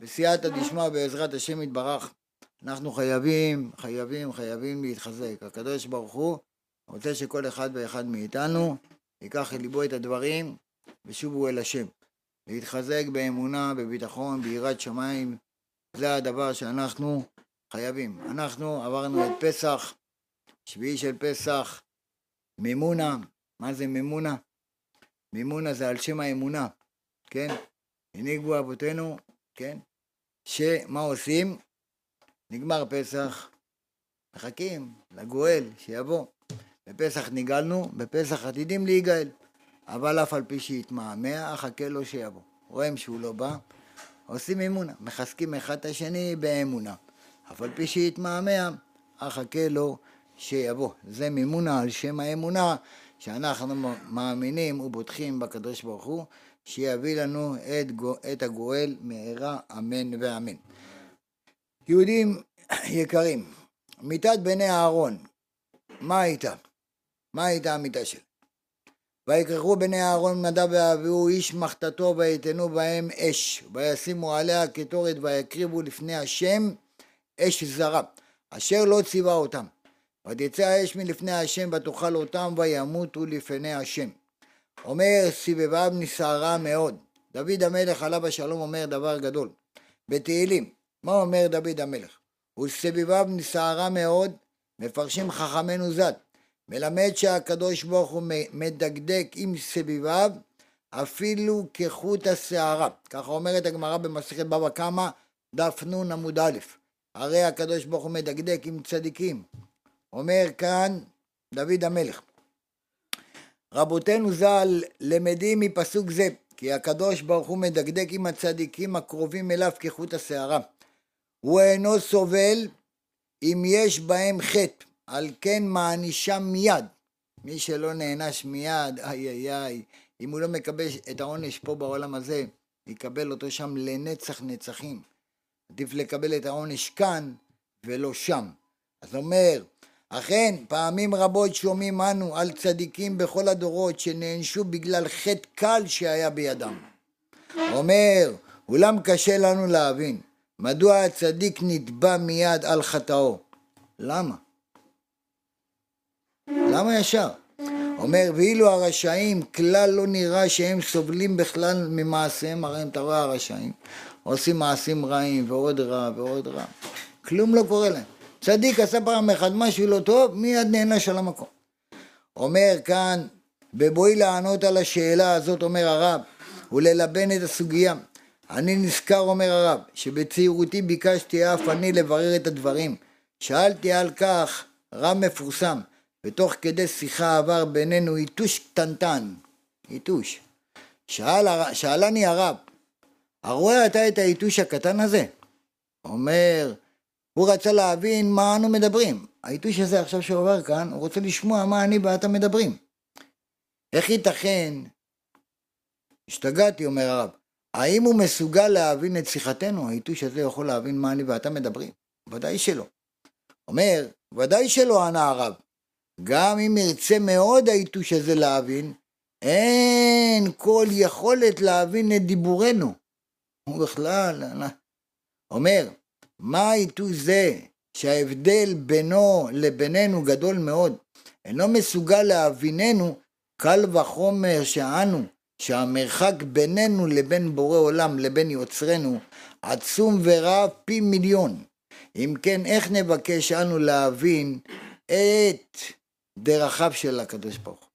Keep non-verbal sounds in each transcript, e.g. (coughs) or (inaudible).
בסייעתא דשמיא בעזרת השם יתברך, אנחנו חייבים, חייבים, חייבים להתחזק. הקדוש ברוך הוא רוצה שכל אחד ואחד מאיתנו ייקח אל ליבו את הדברים ושובו אל השם. להתחזק באמונה, בביטחון, ביראת שמיים, זה הדבר שאנחנו חייבים. אנחנו עברנו את פסח, שביעי של פסח, מימונה, מה זה מימונה? מימונה זה על שם האמונה, כן? הנהיגו אבותינו, כן? שמה עושים? נגמר פסח, מחכים לגואל שיבוא. בפסח נגאלנו, בפסח עתידים להיגאל. אבל אף על פי שיתמהמה, אחכה לו שיבוא. רואים שהוא לא בא, עושים אמונה, מחזקים אחד את השני באמונה. אף על פי שיתמהמה, אחכה לו שיבוא. זה מימונה על שם האמונה שאנחנו מאמינים ובוטחים בקדוש ברוך הוא, שיביא לנו את, את הגואל מהרה אמן ואמן. יהודים יקרים, מיתת בני אהרון, מה הייתה? מה הייתה המיתה שלה? ויקרחו בני אהרון נדב ואביהו איש מחתתו ויתנו בהם אש וישימו עליה קטורת ויקריבו לפני השם אש זרה אשר לא ציווה אותם ותצא האש מלפני השם ותאכל אותם וימותו לפני השם אומר סבביו נסערה מאוד דוד המלך עליו השלום אומר דבר גדול בתהילים מה אומר דוד המלך? וסביביו נסערה מאוד מפרשים חכמינו ז"ל מלמד שהקדוש ברוך הוא מדקדק עם סביביו אפילו כחוט השערה. ככה אומרת הגמרא במסכת בבא קמא, דף נ עמוד א', הרי הקדוש ברוך הוא מדקדק עם צדיקים. אומר כאן דוד המלך. רבותינו ז"ל למדים מפסוק זה, כי הקדוש ברוך הוא מדקדק עם הצדיקים הקרובים אליו כחוט השערה. הוא אינו סובל אם יש בהם חטא. על כן מענישה מיד. מי שלא נענש מיד, איי איי איי, אם הוא לא מקבל את העונש פה בעולם הזה, יקבל אותו שם לנצח נצחים. עדיף לקבל את העונש כאן ולא שם. אז אומר, אכן, פעמים רבות שומעים אנו על צדיקים בכל הדורות שנענשו בגלל חטא קל שהיה בידם. אומר, אולם קשה לנו להבין, מדוע הצדיק נתבע מיד על חטאו? למה? למה ישר? אומר, ואילו הרשעים כלל לא נראה שהם סובלים בכלל ממעשיהם, הרי אם אתה רואה הרשעים, עושים מעשים רעים ועוד רע ועוד רע, כלום לא קורה להם. צדיק עשה פעם אחת משהו לא טוב, מיד נענש על המקום. אומר כאן, בבואי לענות על השאלה הזאת, אומר הרב, וללבן את הסוגיה. אני נזכר, אומר הרב, שבצעירותי ביקשתי אף אני לברר את הדברים. שאלתי על כך רב מפורסם, ותוך כדי שיחה עבר בינינו יתוש קטנטן, יתוש. שאל, שאלני הרב, הרואה אתה את היתוש הקטן הזה? אומר, הוא רצה להבין מה אנו מדברים. היתוש הזה עכשיו שעובר כאן, הוא רוצה לשמוע מה אני ואתה מדברים. איך ייתכן? השתגעתי, אומר הרב. האם הוא מסוגל להבין את שיחתנו? היתוש הזה יכול להבין מה אני ואתה מדברים? ודאי שלא. אומר, ודאי שלא, ענה הרב. גם אם ירצה מאוד היתוש הזה להבין, אין כל יכולת להבין את דיבורנו. הוא בכלל אומר, מה היתוש זה שההבדל בינו לבינינו גדול מאוד, אינו מסוגל להביננו, קל וחומר שאנו, שהמרחק בינינו לבין בורא עולם לבין יוצרנו עצום ורב פי מיליון. אם כן, איך נבקש אנו להבין את דרכיו של הקדוש ברוך הוא.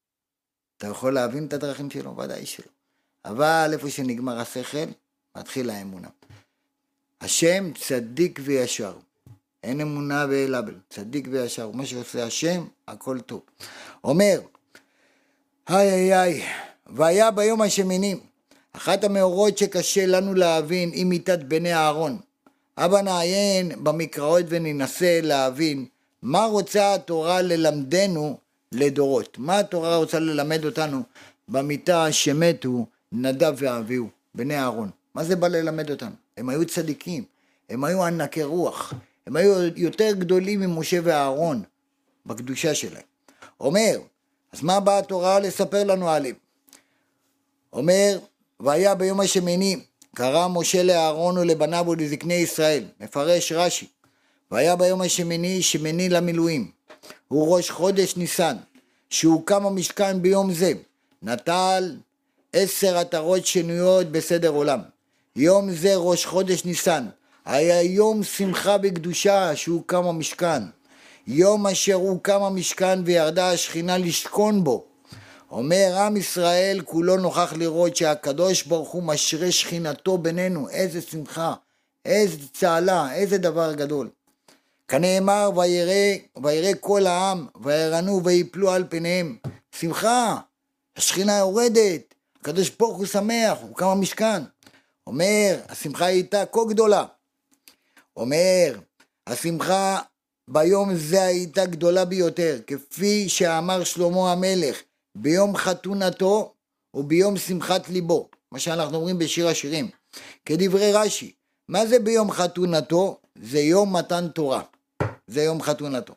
אתה יכול להבין את הדרכים שלו? ודאי שלא. אבל איפה שנגמר השכל, מתחיל האמונה. השם צדיק וישר. אין אמונה אבל, צדיק וישר. מה שעושה השם, הכל טוב. אומר, היי היי היי, והיה ביום השמיני, אחת המאורות שקשה לנו להבין היא מיתת בני אהרון. אבא נעיין במקראות וננסה להבין מה רוצה התורה ללמדנו לדורות? מה התורה רוצה ללמד אותנו במיטה שמתו נדב ואביהו, בני אהרון? מה זה בא ללמד אותנו? הם היו צדיקים, הם היו ענקי רוח, הם היו יותר גדולים ממשה ואהרון בקדושה שלהם. אומר, אז מה באה התורה לספר לנו עליהם? אומר, והיה ביום השמיני, קרא משה לאהרון ולבניו ולזקני ישראל, מפרש רש"י, והיה ביום השמיני שמיני למילואים, הוא ראש חודש ניסן, שהוקם המשכן ביום זה, נטל עשר עטרות שנויות בסדר עולם. יום זה ראש חודש ניסן, היה יום שמחה וקדושה שהוקם המשכן. יום אשר הוקם המשכן וירדה השכינה לשכון בו. אומר עם ישראל כולו נוכח לראות שהקדוש ברוך הוא משרה שכינתו בינינו, איזה שמחה, איזה צהלה, איזה דבר גדול. כנאמר וירא, וירא כל העם וירנו ויפלו על פניהם. שמחה, השכינה יורדת, הקדוש ברוך הוא שמח, הוא קם המשכן. אומר, השמחה הייתה כה גדולה. אומר, השמחה ביום זה הייתה גדולה ביותר, כפי שאמר שלמה המלך, ביום חתונתו וביום שמחת ליבו, מה שאנחנו אומרים בשיר השירים. כדברי רש"י, מה זה ביום חתונתו? זה יום מתן תורה, זה יום חתונתו.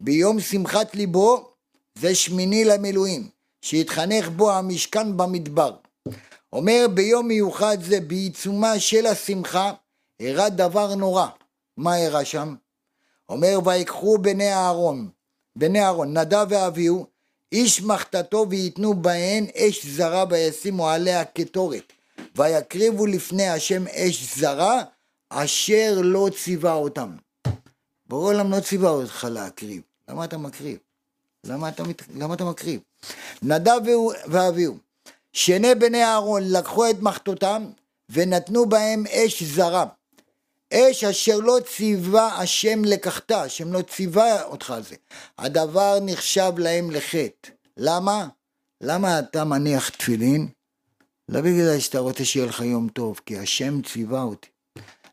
ביום שמחת ליבו זה שמיני למילואים, שהתחנך בו המשכן במדבר. אומר ביום מיוחד זה בעיצומה של השמחה אירע דבר נורא. מה אירע שם? אומר ויקחו בני אהרון, בני אהרון, נדב ואביהו, איש מחתתו ויתנו בהן אש זרה וישימו עליה קטורת ויקריבו לפני השם אש זרה אשר לא ציווה אותם. ברור העולם לא ציווה אותך להקריב, למה אתה מקריב? למה אתה, מת... למה אתה מקריב? נדב ואביהו, שני בני אהרון לקחו את מחתותם ונתנו בהם אש זרה. אש אשר לא ציווה השם לקחתה, השם לא ציווה אותך על זה. הדבר נחשב להם לחטא. למה? למה אתה מניח תפילין? לא בגלל שאתה רוצה שיהיה לך יום טוב, כי השם ציווה אותי.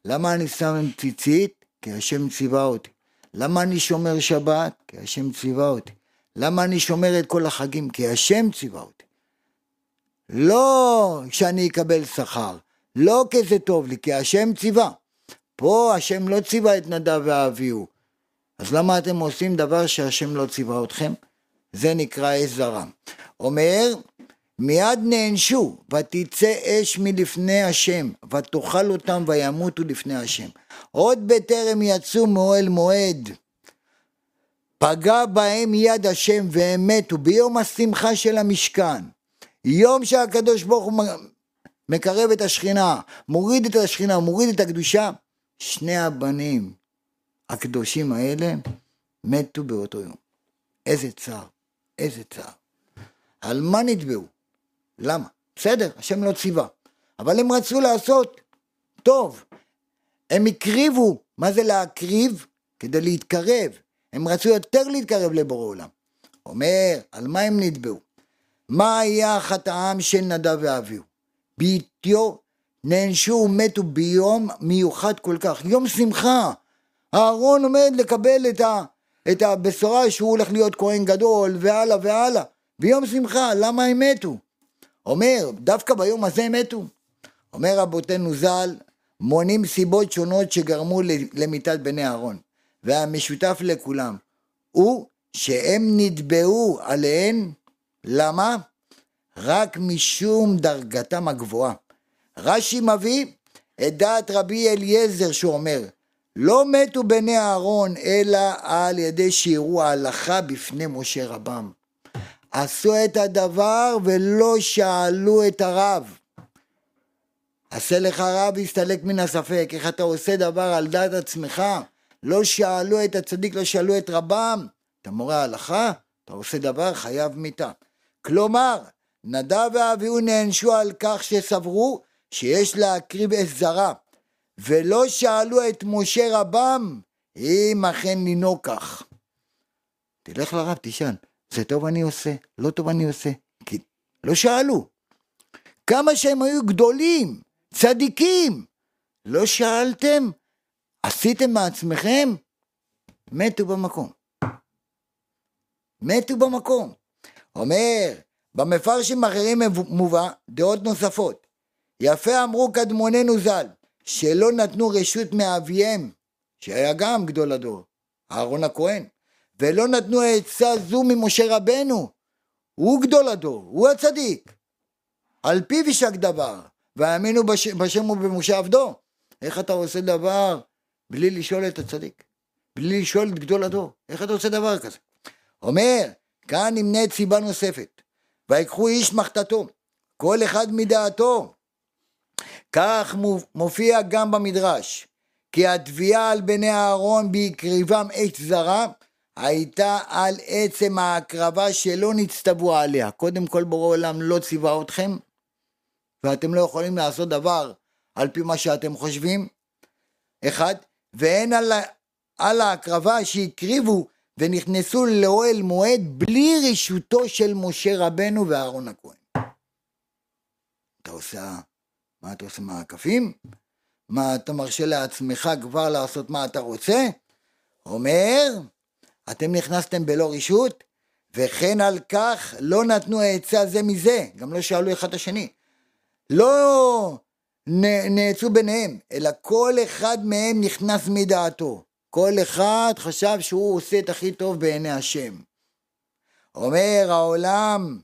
למה אני שם ציצית? כי השם ציווה אותי. למה אני שומר שבת? כי השם ציווה אותי. למה אני שומר את כל החגים? כי השם ציווה אותי. לא שאני אקבל שכר, לא כי זה טוב לי, כי השם ציווה. פה השם לא ציווה את נדב ואביהו. אז למה אתם עושים דבר שהשם לא ציווה אתכם? זה נקרא אש זרה. אומר, מיד נענשו, ותצא אש מלפני השם, ותאכל אותם וימותו לפני השם. עוד בטרם יצאו מאוהל מועד, פגע בהם יד השם והם מתו ביום השמחה של המשכן. יום שהקדוש ברוך הוא מקרב את השכינה, מוריד את השכינה, מוריד את הקדושה, שני הבנים הקדושים האלה מתו באותו יום. איזה צער, איזה צער. על מה נתבעו? למה? בסדר, השם לא ציווה. אבל הם רצו לעשות טוב. הם הקריבו, מה זה להקריב? כדי להתקרב. הם רצו יותר להתקרב לבורא עולם. אומר, על מה הם נתבעו? מה היה חטאם של נדב ואביהו? בעטיו נענשו ומתו ביום מיוחד כל כך, יום שמחה. אהרון עומד לקבל את, ה, את הבשורה שהוא הולך להיות כהן גדול, והלאה והלאה. ביום שמחה, למה הם מתו? אומר, דווקא ביום הזה הם מתו. אומר רבותינו ז"ל, מונים סיבות שונות שגרמו למיתת בני אהרון, והמשותף לכולם הוא שהם נתבעו עליהן, למה? רק משום דרגתם הגבוהה. רש"י מביא את דעת רבי אליעזר שאומר לא מתו בני אהרון אלא על ידי שיראו ההלכה בפני משה רבם. עשו את הדבר ולא שאלו את הרב. עשה לך רב הסתלק מן הספק, איך אתה עושה דבר על דעת עצמך? לא שאלו את הצדיק, לא שאלו את רבם. אתה מורה הלכה, אתה עושה דבר חייב מיתה. כלומר, נדב ואביהו נענשו על כך שסברו שיש להקריב אש זרה, ולא שאלו את משה רבם אם אכן לנהוג כך. תלך לרב, תשאל, זה טוב אני עושה, לא טוב אני עושה, כי לא שאלו. כמה שהם היו גדולים, צדיקים, לא שאלתם? עשיתם מעצמכם? מתו במקום. מתו במקום. אומר, במפרשים אחרים מובא דעות נוספות. יפה אמרו קדמוננו ז"ל, שלא נתנו רשות מאביהם, שהיה גם גדול הדור, אהרון הכהן, ולא נתנו עצה זו ממשה רבנו, הוא גדול הדור, הוא הצדיק. על פיו יישק דבר, והאמינו בש, בשם ובמשה עבדו. איך אתה עושה דבר בלי לשאול את הצדיק? בלי לשאול את גדול הדור? איך אתה עושה דבר כזה? אומר, כאן נמנית סיבה נוספת. ויקחו איש מחתתו, כל אחד מדעתו. כך מופיע גם במדרש, כי התביעה על בני אהרון בהקריבם אש זרה, הייתה על עצם ההקרבה שלא נצטוו עליה. קודם כל בורא עולם לא ציווה אתכם, ואתם לא יכולים לעשות דבר על פי מה שאתם חושבים. אחד, ואין על, על ההקרבה שהקריבו ונכנסו לאוהל מועד בלי רשותו של משה רבנו ואהרון הכהן. אתה עושה, מה אתה עושה מעקפים? מה אתה מרשה לעצמך כבר לעשות מה אתה רוצה? אומר, אתם נכנסתם בלא רשות, וכן על כך לא נתנו עצה זה מזה, גם לא שאלו אחד את השני. לא נעצו ביניהם, אלא כל אחד מהם נכנס מדעתו. כל אחד חשב שהוא עושה את הכי טוב בעיני השם. אומר העולם,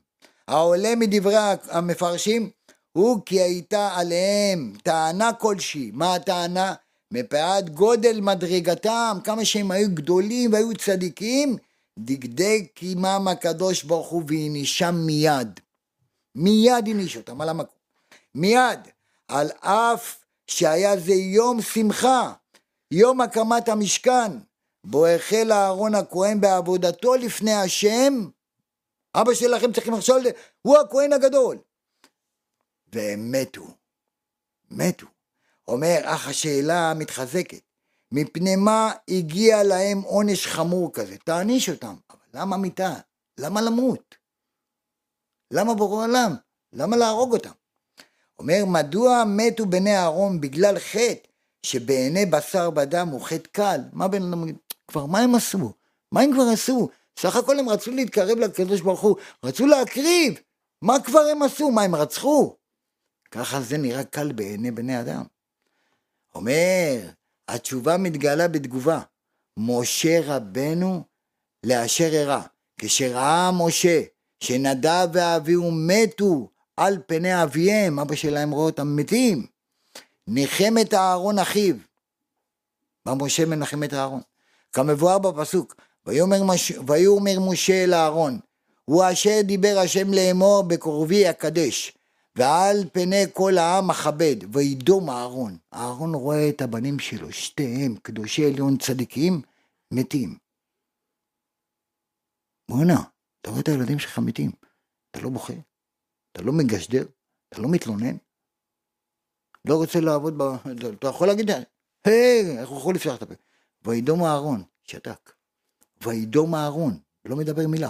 העולה מדברי המפרשים, הוא כי הייתה עליהם טענה כלשהי. מה הטענה? מפאת גודל מדרגתם, כמה שהם היו גדולים והיו צדיקים, דגדג קימם הקדוש ברוך הוא והנישם מיד. מיד הניש אותם על המקום. מיד. על אף שהיה זה יום שמחה, יום הקמת המשכן, בו החל אהרון הכהן בעבודתו לפני השם, אבא שלכם צריכים לחשוב, הוא הכהן הגדול. והם מתו. מתו. אומר, אך השאלה מתחזקת, מפני מה הגיע להם עונש חמור כזה? תעניש אותם. אבל למה מיתה? למה למות? למה בורא עולם? למה להרוג אותם? אומר, מדוע מתו בני אהרון בגלל חטא שבעיני בשר בדם הוא חטא קל? מה בן אדם, כבר מה הם עשו? מה הם כבר עשו? סך הכל הם רצו להתקרב לקדוש ברוך הוא, רצו להקריב. מה כבר הם עשו? מה הם רצחו? ככה זה נראה קל בעיני בני אדם. אומר, התשובה מתגלה בתגובה. משה רבנו לאשר אירע. כשראה משה שנדב ואביהו מתו על פני אביהם, אבא שלהם רואה אותם מתים, ניחם את אהרון אחיו. בא משה מנחם את אהרון. כמבואר בפסוק, ויאמר, מש... משה אל אהרון, הוא אשר דיבר השם לאמור בקרובי הקדש, ועל פני כל העם אכבד, וידום אהרון. אהרון רואה את הבנים שלו, שתיהם קדושי עליון צדיקים, מתים. בואנה, אתה רואה את הילדים שלך מתים, אתה לא בוכה, אתה לא מגשדר, אתה לא מתלונן, לא רוצה לעבוד ב... אתה יכול להגיד, היי, איך הוא יכול לפתוח את הפה? וידום אהרון, שתק. וידום אהרון, לא מדבר מילה.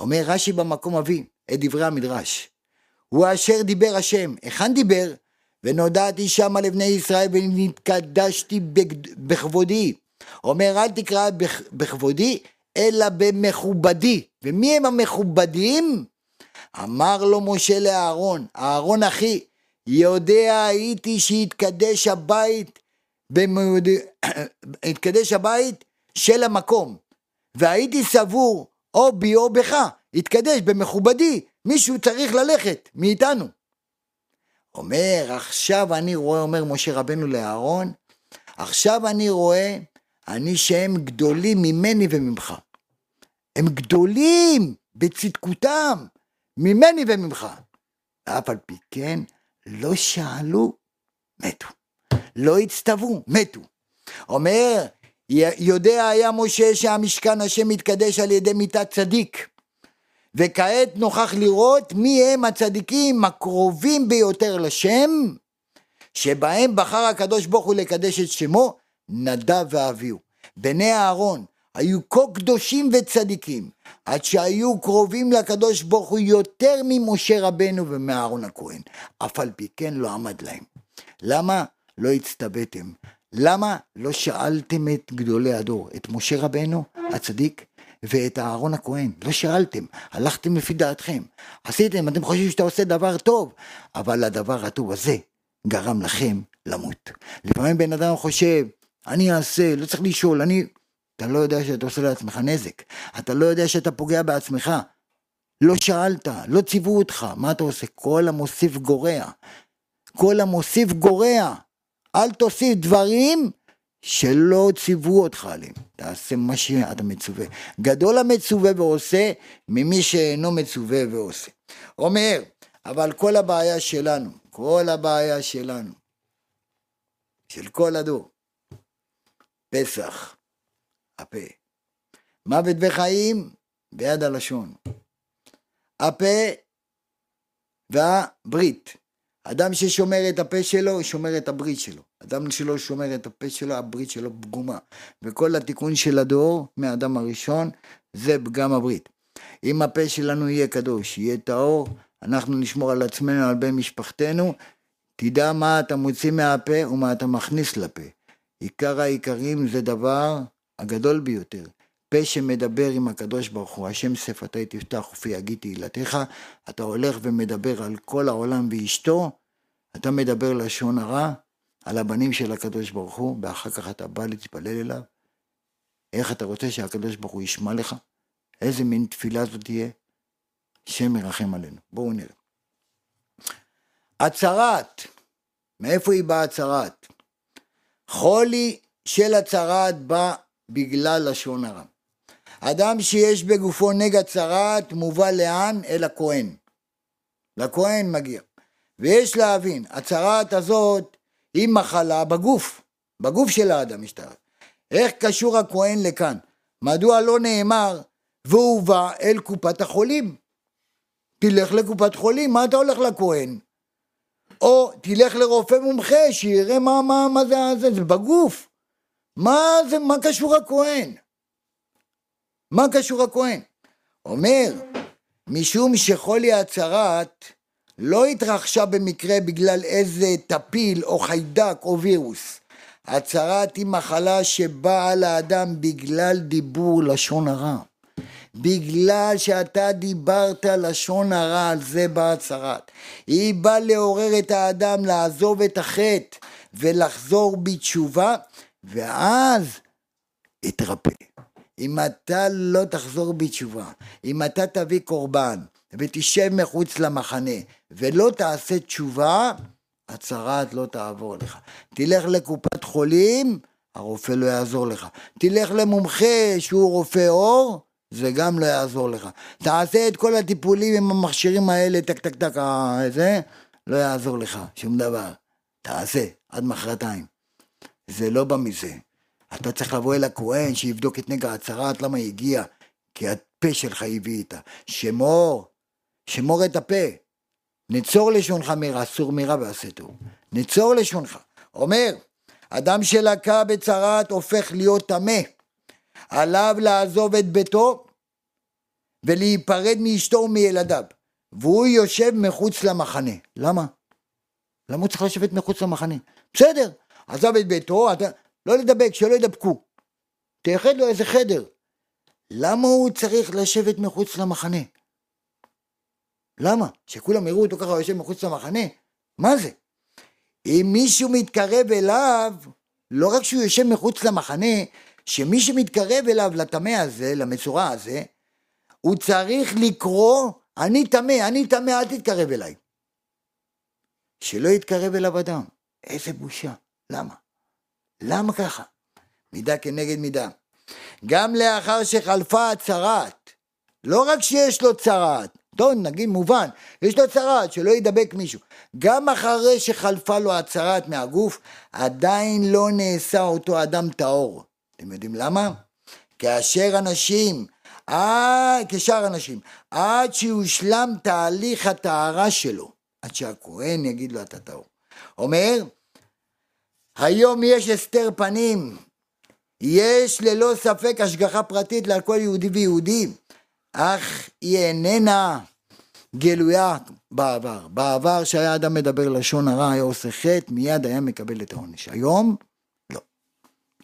אומר רש"י במקום אבי את דברי המדרש. הוא אשר דיבר השם. היכן דיבר? ונודעתי שמה לבני ישראל ונתקדשתי בכבודי. אומר אל תקרא בכבודי, אלא במכובדי. ומי הם המכובדים? אמר לו משה לאהרון, אהרון אחי, יודע הייתי שיתקדש הבית, במוד... (clears throat) יתקדש הבית של המקום, והייתי סבור או בי או בך, יתקדש במכובדי, מישהו צריך ללכת מאיתנו. אומר, עכשיו אני רואה, אומר משה רבנו לאהרון, עכשיו אני רואה, אני שהם גדולים ממני וממך. הם גדולים בצדקותם ממני וממך. אף על פי כן, לא שאלו, מתו. לא הצטוו, מתו. אומר, יודע היה משה שהמשכן השם מתקדש על ידי מיתת צדיק. וכעת נוכח לראות מי הם הצדיקים הקרובים ביותר לשם, שבהם בחר הקדוש ברוך הוא לקדש את שמו, נדב ואביהו. בני אהרון היו כה קדושים וצדיקים, עד שהיו קרובים לקדוש ברוך הוא יותר ממשה רבנו ומאהרון הכהן. אף על פי כן לא עמד להם. למה לא הצטוויתם? למה לא שאלתם את גדולי הדור, את משה רבנו הצדיק ואת אהרון הכהן? לא שאלתם, הלכתם לפי דעתכם. עשיתם, אתם חושבים שאתה עושה דבר טוב, אבל הדבר הטוב הזה גרם לכם למות. לפעמים בן אדם חושב, אני אעשה, לא צריך לשאול, אני... אתה לא יודע שאתה עושה לעצמך נזק, אתה לא יודע שאתה פוגע בעצמך. לא שאלת, לא ציוו אותך, מה אתה עושה? כל המוסיף גורע. כל המוסיף גורע. אל תוסיף דברים שלא ציוו אותך עליהם. תעשה מה שאתה מצווה. גדול המצווה ועושה ממי שאינו מצווה ועושה. אומר, אבל כל הבעיה שלנו, כל הבעיה שלנו, של כל הדור, פסח, הפה. מוות וחיים ביד הלשון. הפה והברית. אדם ששומר את הפה שלו, שומר את הברית שלו. אדם שלא שומר את הפה שלו, הברית שלו פגומה. וכל התיקון של הדור, מהאדם הראשון, זה פגם הברית. אם הפה שלנו יהיה קדוש, יהיה טהור, אנחנו נשמור על עצמנו, על בן משפחתנו, תדע מה אתה מוציא מהפה ומה אתה מכניס לפה. עיקר העיקרים זה דבר הגדול ביותר. פה שמדבר עם הקדוש ברוך הוא, השם שפתי תפתח ופי יגיד תהילתך, אתה הולך ומדבר על כל העולם ואשתו, אתה מדבר לשון הרע, על הבנים של הקדוש ברוך הוא, ואחר כך אתה בא להתפלל אליו. איך אתה רוצה שהקדוש ברוך הוא ישמע לך? איזה מין תפילה זאת תהיה? השם ירחם עלינו. בואו נראה. הצהרת, מאיפה היא באה הצהרת? חולי של הצהרת בא בגלל לשון הרע. אדם שיש בגופו נגע צרעת מובא לאן? אל הכהן. לכהן מגיע. ויש להבין, הצרעת הזאת היא מחלה בגוף, בגוף של האדם משתרעת. איך קשור הכהן לכאן? מדוע לא נאמר והובא אל קופת החולים? תלך לקופת חולים, מה אתה הולך לכהן? או תלך לרופא מומחה שיראה מה, מה, מה זה, זה, זה בגוף. מה זה, מה קשור הכהן? מה קשור הכהן? אומר, משום שחולי הצהרת לא התרחשה במקרה בגלל איזה טפיל או חיידק או וירוס. הצהרת היא מחלה שבאה לאדם בגלל דיבור לשון הרע. בגלל שאתה דיברת לשון הרע, על זה באה הצהרת. היא באה לעורר את האדם לעזוב את החטא ולחזור בתשובה, ואז יתרפא. אם אתה לא תחזור בתשובה, אם אתה תביא קורבן ותשב מחוץ למחנה ולא תעשה תשובה, הצהרת לא תעבור לך. תלך לקופת חולים, הרופא לא יעזור לך. תלך למומחה שהוא רופא עור, זה גם לא יעזור לך. תעשה את כל הטיפולים עם המכשירים האלה, טק טק טק, אה, זה, לא יעזור לך, שום דבר. תעשה, עד מחרתיים. זה לא בא מזה. אתה צריך לבוא אל הכהן שיבדוק את נגע הצהרת, למה היא הגיעה? כי הפה שלך הביא איתה. שמור, שמור את הפה. נצור לשונך מרע, סור מרע ועשה טוב. נצור לשונך. אומר, אדם שלקה בצרת הופך להיות טמא. עליו לעזוב את ביתו ולהיפרד מאשתו ומילדיו. והוא יושב מחוץ למחנה. למה? למה הוא צריך לשבת מחוץ למחנה? בסדר, עזב את ביתו, אתה... לא לדבק, שלא ידבקו. תייחד לו איזה חדר. למה הוא צריך לשבת מחוץ למחנה? למה? שכולם יראו אותו ככה יושב מחוץ למחנה? מה זה? אם מישהו מתקרב אליו, לא רק שהוא יושב מחוץ למחנה, שמי שמתקרב אליו לטמא הזה, למצורע הזה, הוא צריך לקרוא, אני טמא, אני טמא, אל תתקרב אליי. שלא יתקרב אליו אדם. איזה בושה. למה? למה ככה? מידה כנגד מידה. גם לאחר שחלפה הצהרת, לא רק שיש לו צהרת, טוב, נגיד מובן, יש לו צהרת, שלא ידבק מישהו. גם אחרי שחלפה לו הצהרת מהגוף, עדיין לא נעשה אותו אדם טהור. אתם יודעים למה? כאשר אנשים, עד, כשאר אנשים, עד שיושלם תהליך הטהרה שלו, עד שהכהן יגיד לו אתה טהור. אומר, היום יש הסתר פנים, יש ללא ספק השגחה פרטית על כל יהודי ויהודי, אך היא איננה גלויה בעבר. בעבר שהיה אדם מדבר לשון הרע, היה עושה חטא, מיד היה מקבל את העונש. היום, לא.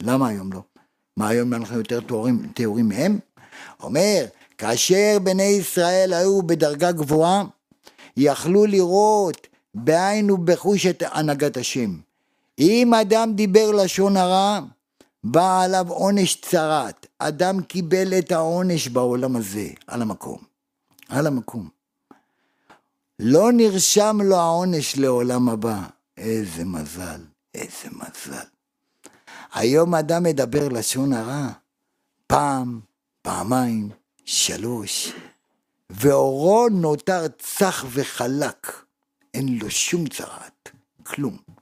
למה היום לא? מה היום אנחנו יותר טהורים, טהורים מהם? אומר, כאשר בני ישראל היו בדרגה גבוהה, יכלו לראות בעין ובחוש את הנהגת השם. אם אדם דיבר לשון הרע, בא עליו עונש צרת. אדם קיבל את העונש בעולם הזה, על המקום. על המקום. לא נרשם לו העונש לעולם הבא. איזה מזל, איזה מזל. היום אדם מדבר לשון הרע, פעם, פעמיים, שלוש, ואורו נותר צח וחלק, אין לו שום צרעת, כלום.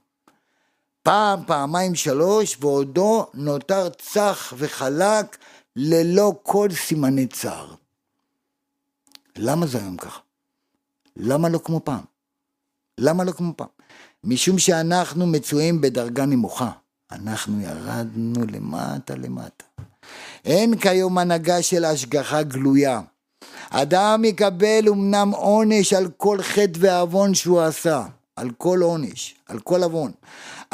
פעם, פעמיים, שלוש, ועודו נותר צח וחלק ללא כל סימני צער. למה זה היום ככה? למה לא כמו פעם? למה לא כמו פעם? משום שאנחנו מצויים בדרגה נמוכה. אנחנו ירדנו למטה למטה. אין כיום הנהגה של השגחה גלויה. אדם יקבל אמנם עונש על כל חטא ועוון שהוא עשה, על כל עונש, על כל עוון,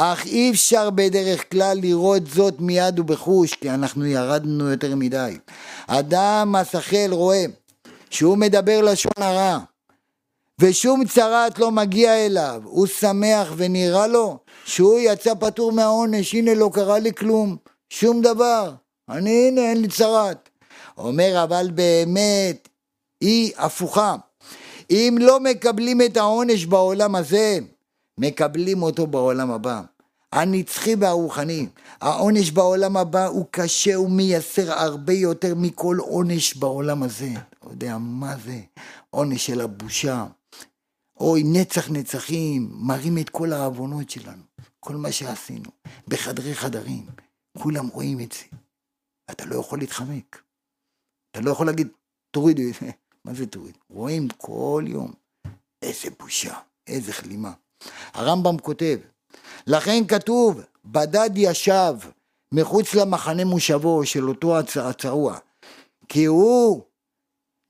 אך אי אפשר בדרך כלל לראות זאת מיד ובחוש, כי אנחנו ירדנו יותר מדי. אדם השכל רואה שהוא מדבר לשון הרע, ושום צרת לא מגיע אליו, הוא שמח ונראה לו שהוא יצא פטור מהעונש, הנה לא קרה לי כלום, שום דבר, אני הנה אין לי צרת. אומר אבל באמת היא הפוכה, אם לא מקבלים את העונש בעולם הזה, מקבלים אותו בעולם הבא. הנצחי והרוחני. העונש בעולם הבא הוא קשה, הוא מייסר הרבה יותר מכל עונש בעולם הזה. אתה יודע מה זה? עונש של הבושה. אוי, נצח נצחים, מראים את כל העוונות שלנו, כל מה שעשינו, בחדרי חדרים, כולם רואים את זה. אתה לא יכול להתחמק. אתה לא יכול להגיד, תורידו את זה. (laughs) מה זה תוריד? רואים כל יום. איזה בושה, איזה כלימה. הרמב"ם כותב, לכן כתוב, בדד ישב מחוץ למחנה מושבו של אותו הצרוע, כי הוא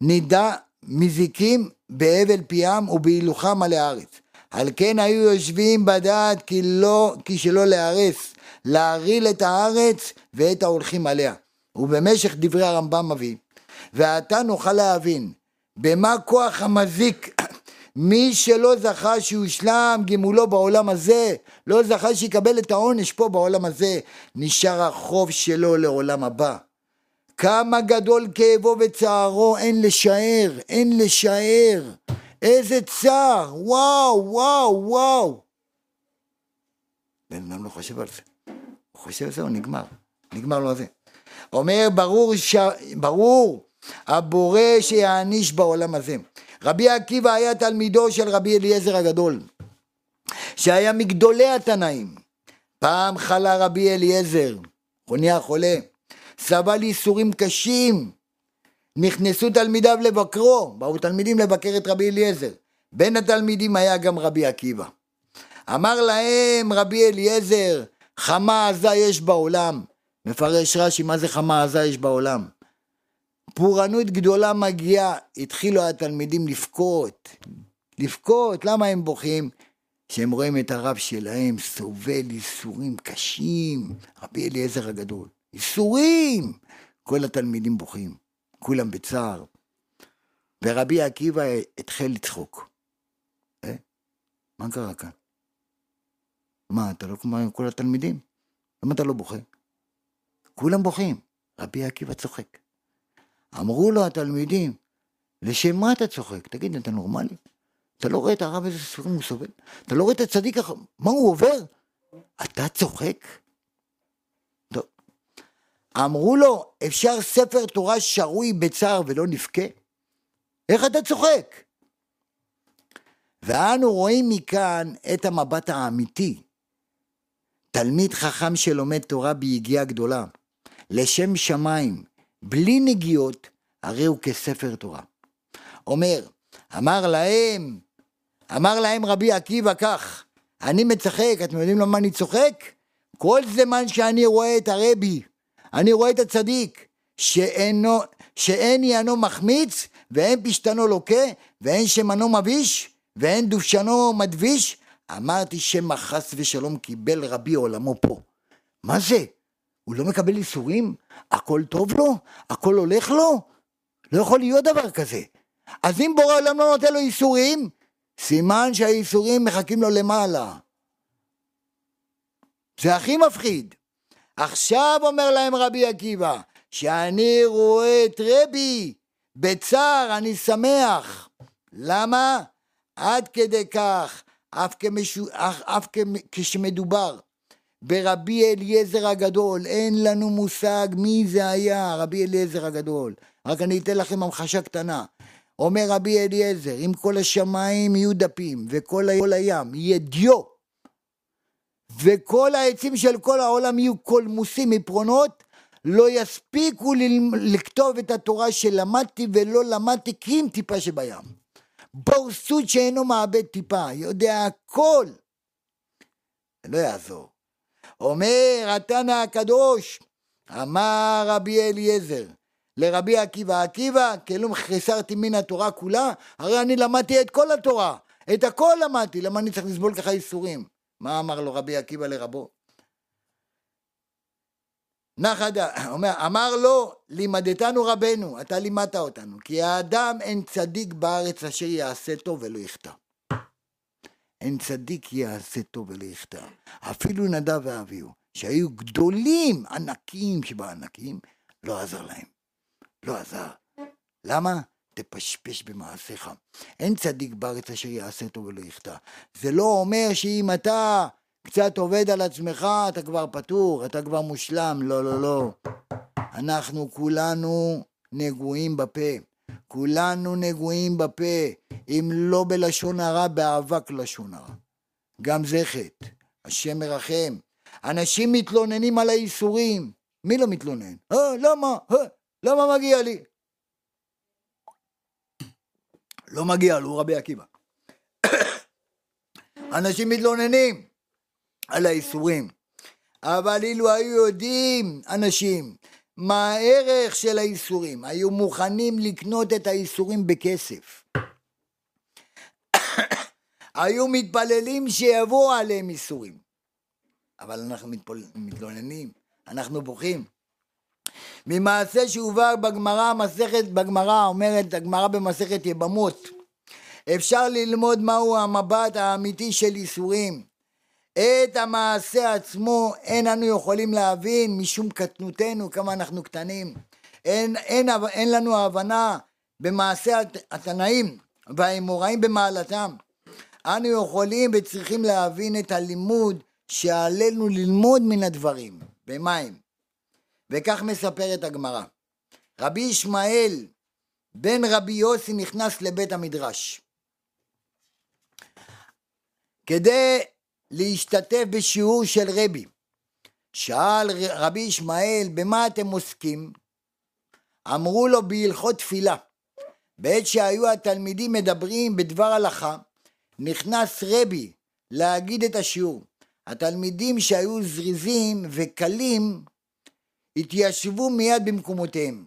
נידע מזיקים בהבל פיהם ובהילוכם על הארץ. על כן היו יושבים בדעת כי, לא, כי שלא להרס, להרעיל את הארץ ואת ההולכים עליה. ובמשך דברי הרמב"ם מביא, ועתה נוכל להבין במה כוח המזיק מי שלא זכה שיושלם גמולו בעולם הזה, לא זכה שיקבל את העונש פה בעולם הזה, נשאר החוב שלו לעולם הבא. כמה גדול כאבו וצערו, אין לשער, אין לשער. איזה צער, וואו, וואו, וואו. בן אדם לא חושב על זה. הוא חושב על זה, הוא נגמר. נגמר לו זה. אומר, ברור, ש... ברור, הבורא שיעניש בעולם הזה. רבי עקיבא היה תלמידו של רבי אליעזר הגדול, שהיה מגדולי התנאים. פעם חלה רבי אליעזר, הוא נהיה חולה, סבל ייסורים קשים. נכנסו תלמידיו לבקרו, באו תלמידים לבקר את רבי אליעזר. בין התלמידים היה גם רבי עקיבא. אמר להם רבי אליעזר, חמה עזה יש בעולם. מפרש רש"י, מה זה חמה עזה יש בעולם? פורענות גדולה מגיעה, התחילו התלמידים לבכות, לבכות, למה הם בוכים? שהם רואים את הרב שלהם סובל ייסורים קשים, רבי אליעזר הגדול, ייסורים! כל התלמידים בוכים, כולם בצער. ורבי עקיבא התחיל לצחוק. אה? מה קרה כאן? מה, אתה לא כמו כל התלמידים? למה אתה לא בוכה? כולם בוכים. רבי עקיבא צוחק. אמרו לו התלמידים, לשם מה אתה צוחק? תגיד, אתה נורמלי? אתה לא רואה את הרב איזה ספרים הוא סובל? אתה לא רואה את הצדיק, מה הוא עובר? אתה צוחק? טוב. אמרו לו, אפשר ספר תורה שרוי בצער ולא נבכה? איך אתה צוחק? ואנו רואים מכאן את המבט האמיתי. תלמיד חכם שלומד תורה ביגיעה גדולה, לשם שמיים, בלי נגיעות, הרי הוא כספר תורה. אומר, אמר להם, אמר להם רבי עקיבא כך, אני מצחק, אתם יודעים למה אני צוחק? כל זמן שאני רואה את הרבי, אני רואה את הצדיק, שאינו, שאין יענו מחמיץ, ואין פשתנו לוקה, ואין שמנו מביש, ואין דושנו מדביש, אמרתי שמא חס ושלום קיבל רבי עולמו פה. מה זה? הוא לא מקבל איסורים? הכל טוב לו? הכל הולך לו? לא יכול להיות דבר כזה. אז אם בורא עולם לא נותן לו איסורים, סימן שהאיסורים מחכים לו למעלה. זה הכי מפחיד. עכשיו אומר להם רבי עקיבא, שאני רואה את רבי בצער, אני שמח. למה? עד כדי כך אף, כמשו, אף, אף כשמדובר ברבי אליעזר הגדול, אין לנו מושג מי זה היה רבי אליעזר הגדול. רק אני אתן לכם המחשה קטנה. אומר רבי אליעזר, אם כל השמיים יהיו דפים וכל הים יהיה דיו, וכל העצים של כל העולם יהיו קולמוסים מפרונות, לא יספיקו לכתוב את התורה שלמדתי ולא למדתי כי אם טיפה שבים. בור סוד שאינו מאבד טיפה, יודע הכל. לא יעזור. אומר התנא הקדוש, אמר רבי אליעזר לרבי עקיבא, עקיבא, כאילו חסרתי מן התורה כולה, הרי אני למדתי את כל התורה, את הכל למדתי, למה אני צריך לסבול ככה ייסורים? מה אמר לו רבי עקיבא לרבו? נחד, אומר, אמר לו, לימדתנו רבנו, אתה לימדת אותנו, כי האדם אין צדיק בארץ אשר יעשה טוב ולא יחטא. אין צדיק יעשה טוב ולא יחטא. אפילו נדב ואביהו, שהיו גדולים, ענקים שבענקים, לא עזר להם. לא עזר. למה? תפשפש במעשיך. אין צדיק בארץ אשר יעשה טוב ולא יחטא. זה לא אומר שאם אתה קצת עובד על עצמך, אתה כבר פטור, אתה כבר מושלם. לא, לא, לא. אנחנו כולנו נגועים בפה. כולנו נגועים בפה, אם לא בלשון הרע, באבק לשון הרע. גם זה חטא. השם מרחם. אנשים מתלוננים על האיסורים. מי לא מתלונן? אה, למה? אה, למה מגיע לי? לא מגיע לו, רבי עקיבא. (coughs) אנשים מתלוננים על האיסורים. אבל אילו היו יודעים אנשים מה הערך של האיסורים, היו מוכנים לקנות את האיסורים בכסף. (coughs) היו מתפללים שיבואו עליהם איסורים. אבל אנחנו מתפול... מתלוננים, אנחנו בוכים. ממעשה שהובא בגמרא, מסכת, בגמרא, אומרת הגמרא במסכת יבמות, אפשר ללמוד מהו המבט האמיתי של איסורים. את המעשה עצמו אין אנו יכולים להבין משום קטנותנו, כמה אנחנו קטנים. אין, אין, אין לנו הבנה במעשה התנאים והאמוראים במעלתם. אנו יכולים וצריכים להבין את הלימוד שעלינו ללמוד מן הדברים. במים. וכך מספרת הגמרא. רבי ישמעאל בן רבי יוסי נכנס לבית המדרש. כדי להשתתף בשיעור של רבי. שאל רבי ישמעאל, במה אתם עוסקים? אמרו לו בהלכות תפילה. בעת שהיו התלמידים מדברים בדבר הלכה, נכנס רבי להגיד את השיעור. התלמידים שהיו זריזים וקלים התיישבו מיד במקומותיהם.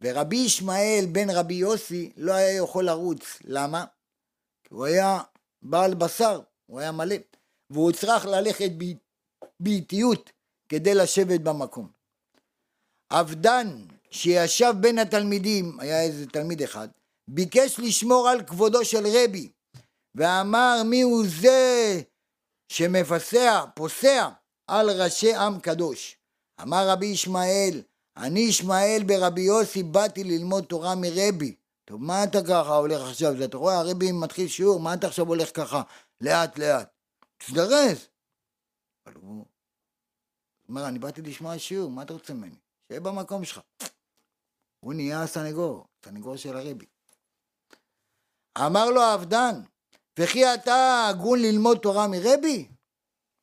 ורבי ישמעאל בן רבי יוסי לא היה יכול לרוץ. למה? כי הוא היה בעל בשר, הוא היה מלא. והוא צריך ללכת באיטיות כדי לשבת במקום. אבדן שישב בין התלמידים, היה איזה תלמיד אחד, ביקש לשמור על כבודו של רבי, ואמר מי הוא זה שמפסע, פוסע על ראשי עם קדוש. אמר רבי ישמעאל, אני ישמעאל ברבי יוסי באתי ללמוד תורה מרבי. טוב, מה אתה ככה הולך עכשיו? אתה רואה, הרבי מתחיל שיעור, מה אתה עכשיו הולך ככה לאט לאט? תזדרז. אבל הוא אומר, אני באתי לשמוע שיעור, מה אתה רוצה ממני? שב במקום שלך. הוא נהיה הסנגור, סנגור של הרבי. אמר לו האבדן, וכי אתה הגון ללמוד תורה מרבי?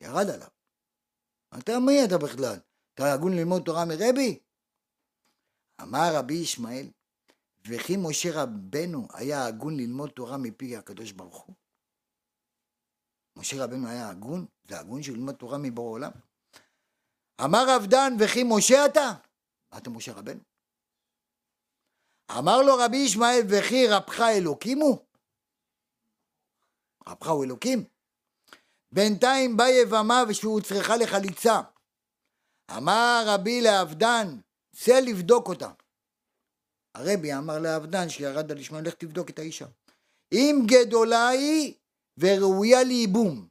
ירד עליו. אתה מי אתה בכלל? אתה הגון ללמוד תורה מרבי? אמר רבי ישמעאל, וכי משה רבנו היה הגון ללמוד תורה מפי הקדוש ברוך הוא? משה רבנו היה הגון? זה הגון שהוא ללמוד תורה מבורא עולם. אמר רב דן, וכי משה אתה? אתה משה רבנו? אמר לו רבי ישמעאל, וכי רבך אלוקים הוא? רבך הוא אלוקים? בינתיים בא יבמה ושהוא צריכה לחליצה. אמר רבי לאבדן, צא לבדוק אותה. הרבי אמר לאבדן שירד על ישמעאל, לך תבדוק את האישה. אם גדולה היא, וראויה לייבום.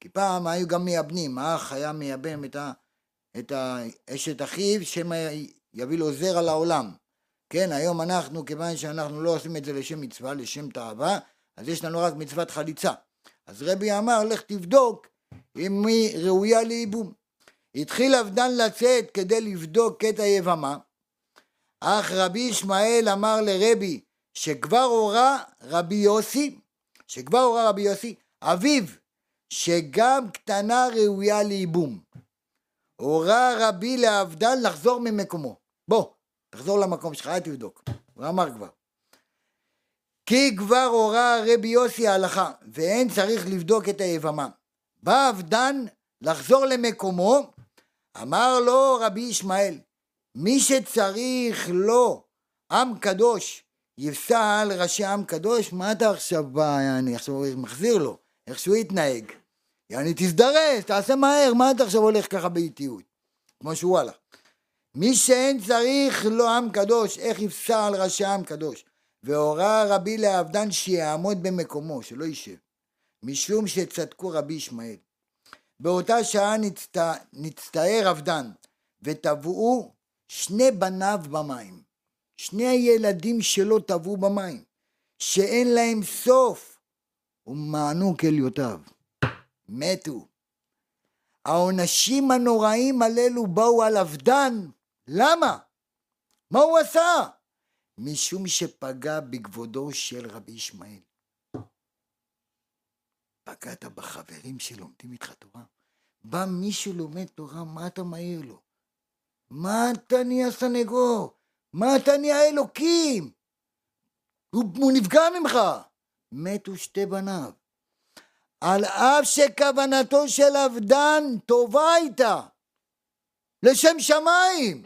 כי פעם היו גם מייבמים, האח היה מייבם את, ה, את אשת אחיו, שמא יביא לו זרע לעולם. כן, היום אנחנו, כיוון שאנחנו לא עושים את זה לשם מצווה, לשם תאווה, אז יש לנו רק מצוות חליצה. אז רבי אמר, לך תבדוק אם היא ראויה לייבום. התחיל אבדן לצאת כדי לבדוק את היבמה, אך רבי ישמעאל אמר לרבי שכבר הורה רבי יוסי, שכבר הורה רבי יוסי, אביו, שגם קטנה ראויה לייבום. הורה רבי לאבדן לחזור ממקומו. בוא, תחזור למקום שלך, אל תבדוק. הוא אמר כבר. כי כבר הורה רבי יוסי ההלכה, ואין צריך לבדוק את היבמה. בא אבדן לחזור למקומו, אמר לו רבי ישמעאל, מי שצריך לו עם קדוש, יפסע על ראשי עם קדוש, מה אתה עכשיו בא, אני עכשיו מחזיר לו, איך שהוא יתנהג. יעני תזדרז, תעשה מהר, מה אתה עכשיו הולך ככה באיטיות? כמו שהוא הלך. מי שאין צריך לו עם קדוש, איך יפסע על ראשי עם קדוש? והורה רבי לאבדן שיעמוד במקומו, שלא יישב, משום שצדקו רבי ישמעאל. באותה שעה נצט... נצטער אבדן, וטבעו שני בניו במים. שני הילדים שלו טבעו במים, שאין להם סוף, ומענו כליותיו. מתו. העונשים הנוראים הללו באו על אבדן. למה? מה הוא עשה? משום שפגע בכבודו של רבי ישמעאל. פגעת בחברים שלומדים איתך תורה. בא מישהו לומד תורה, מה אתה מעיר לו? מה אתה נהיה סנגור? מה אתה נהיה אלוקים? הוא, הוא נפגע ממך. מתו שתי בניו. על אף שכוונתו של אבדן טובה הייתה, לשם שמיים.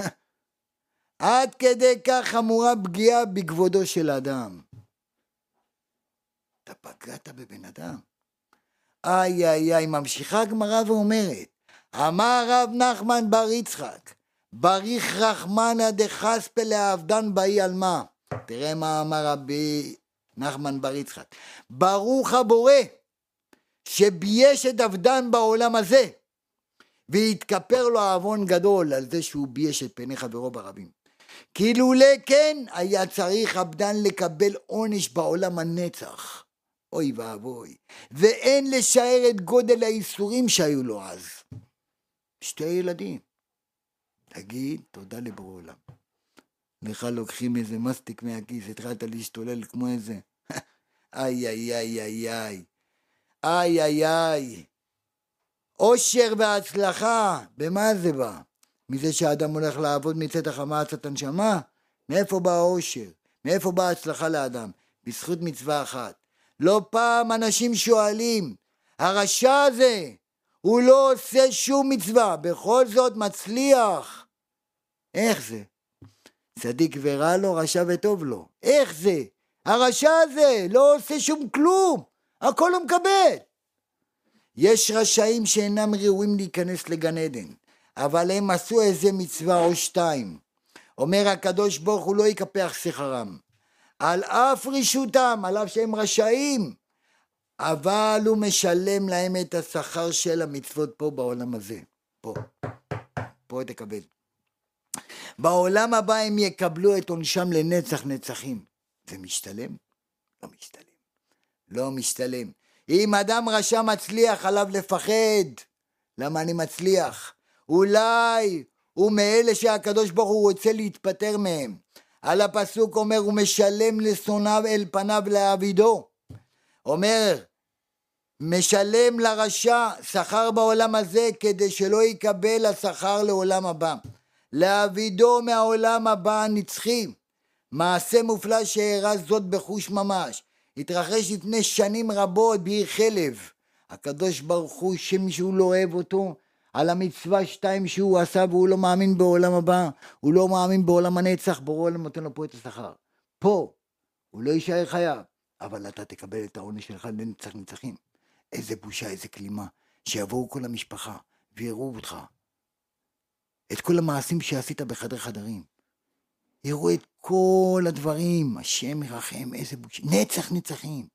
(laughs) עד כדי כך חמורה פגיעה בכבודו של אדם. אתה פגעת בבן אדם. איי איי איי, ממשיכה הגמרא ואומרת, אמר רב נחמן בר יצחק, בריך רחמנא דחספא לאבדן באי על מה? תראה מה אמר רבי נחמן בר יצחק. ברוך הבורא שבייש את אבדן בעולם הזה והתכפר לו עוון גדול על זה שהוא בייש את פני חברו ברבים. כי לולא כן היה צריך אבדן לקבל עונש בעולם הנצח. אוי ואבוי. ואין לשער את גודל האיסורים שהיו לו אז. שתי ילדים. תגיד תודה לבורא עולם. לך לוקחים איזה מסטיק מהכיס, התחלת להשתולל כמו איזה... (laughs) איי איי איי איי איי. איי איי איי. אושר והצלחה, במה זה בא? מזה שהאדם הולך לעבוד מצאת החמה עצת הנשמה? מאיפה בא האושר? מאיפה באה ההצלחה לאדם? בזכות מצווה אחת. לא פעם אנשים שואלים, הרשע הזה, הוא לא עושה שום מצווה, בכל זאת מצליח. איך זה? צדיק ורע לו, רשע וטוב לו. איך זה? הרשע הזה לא עושה שום כלום, הכל הוא מקבל. יש רשעים שאינם ראויים להיכנס לגן עדן, אבל הם עשו איזה מצווה או שתיים. אומר הקדוש ברוך הוא לא יקפח שכרם. על אף רשותם, על אף שהם רשעים, אבל הוא משלם להם את השכר של המצוות פה בעולם הזה. פה. פה תקבל. בעולם הבא הם יקבלו את עונשם לנצח נצחים. זה משתלם? לא משתלם. לא משתלם. אם אדם רשע מצליח, עליו לפחד. למה אני מצליח? אולי הוא מאלה שהקדוש ברוך הוא רוצה להתפטר מהם. על הפסוק אומר, הוא משלם לשונאיו אל פניו לעבידו. אומר, משלם לרשע שכר בעולם הזה כדי שלא יקבל השכר לעולם הבא. לעבידו מהעולם הבא הנצחי. מעשה מופלא שאירע זאת בחוש ממש. התרחש לפני שנים רבות בעיר חלב. הקדוש ברוך הוא, שמישהו לא אוהב אותו, על המצווה שתיים שהוא עשה והוא לא מאמין בעולם הבא, הוא לא מאמין בעולם הנצח, ברור עולם נותן לו פה את השכר. פה, הוא לא יישאר חייב, אבל אתה תקבל את העונש שלך לנצח נצחים. איזה בושה, איזה כלימה, שיבואו כל המשפחה ויראו אותך. את כל המעשים שעשית בחדר חדרים. יראו את כל הדברים, השם ירחם, איזה בושה, נצח נצחים.